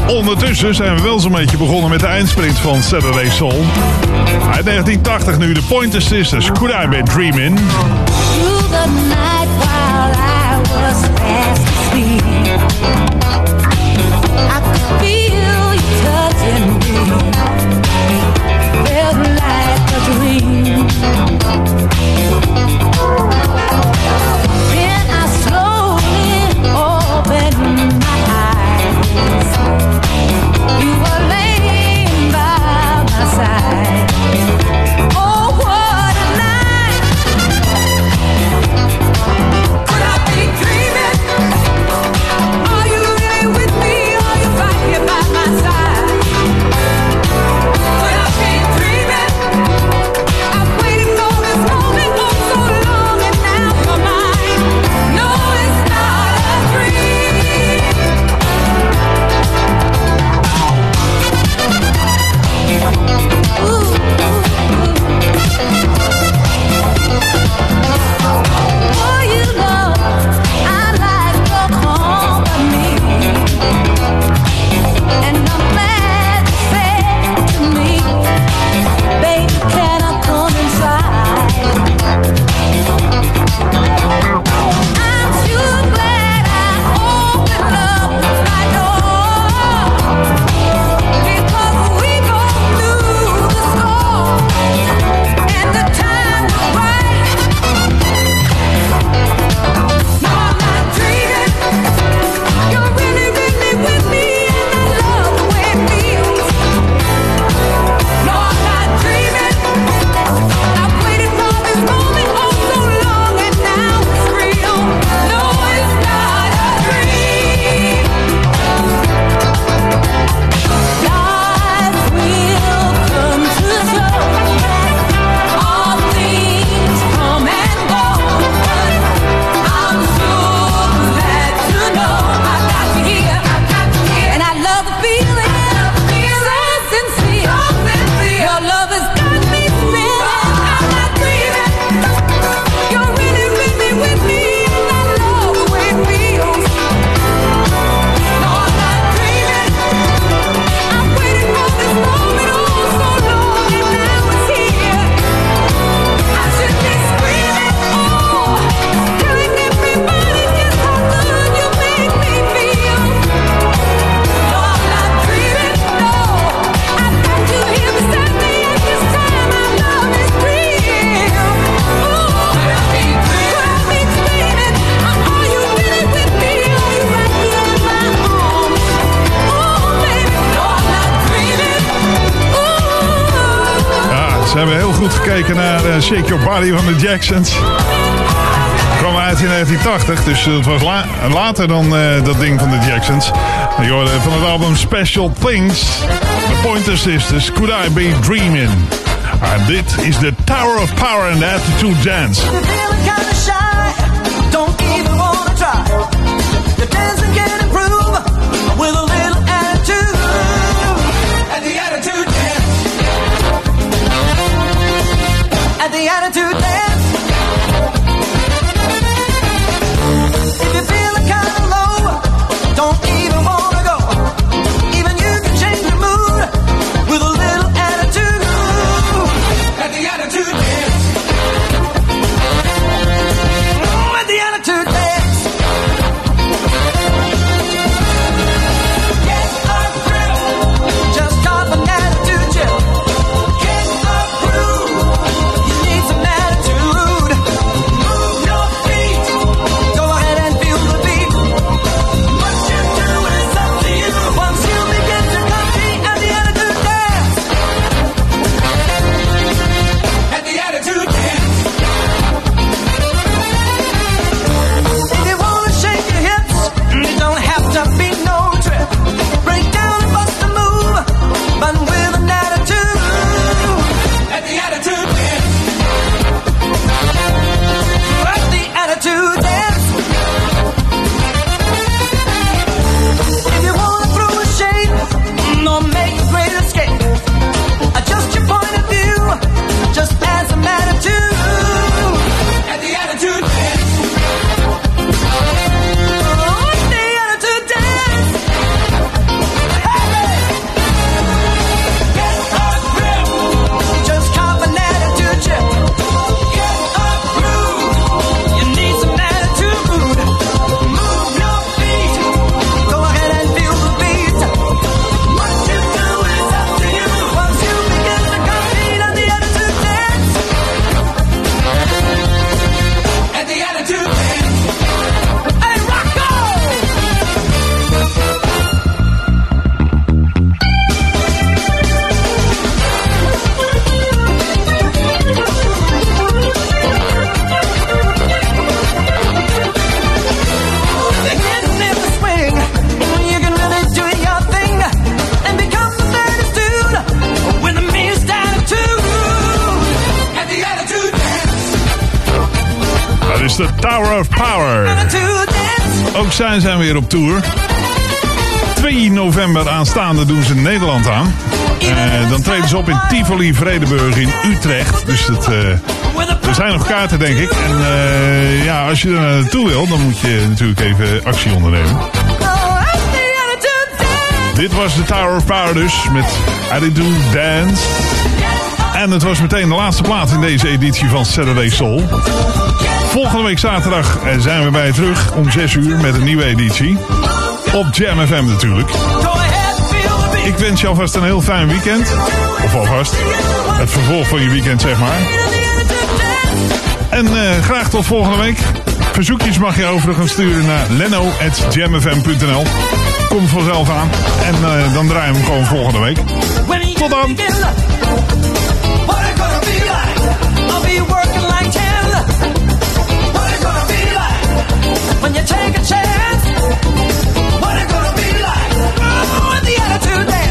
Ondertussen zijn we wel zo'n beetje begonnen met de eindsprint van Saturday Soul. Uit 1980 nu de Pointer Sisters. Could I Be Dreamin'? Through the night while Van de Jacksons. Kwam uit in 1980, dus het was la- later dan eh, dat ding van de Jacksons. Je hoorde van het album Special Things, The Pointer Sisters, Could I Be Dreaming? En dit is de Tower of Power and Attitude Dance. Zij zijn weer op tour. 2 november aanstaande doen ze Nederland aan. Eh, dan treden ze op in Tivoli Vredeburg in Utrecht. Dus het, eh, er zijn nog kaarten, denk ik. En eh, ja, als je er naartoe wil, dan moet je natuurlijk even actie ondernemen. Dit was de Tower of Power dus, met Attitude Dance. En het was meteen de laatste plaat in deze editie van Saturday Soul. Volgende week zaterdag eh, zijn we bij je terug om 6 uur met een nieuwe editie. Op Jam FM natuurlijk. Ik wens je alvast een heel fijn weekend. Of alvast. Het vervolg van je weekend, zeg maar. En eh, graag tot volgende week. Verzoekjes mag je overigens sturen naar leno.jamfm.nl. Kom vanzelf aan. En eh, dan draaien we hem gewoon volgende week. Tot dan. when you take a chance. What it gonna be like? Oh, the attitude there.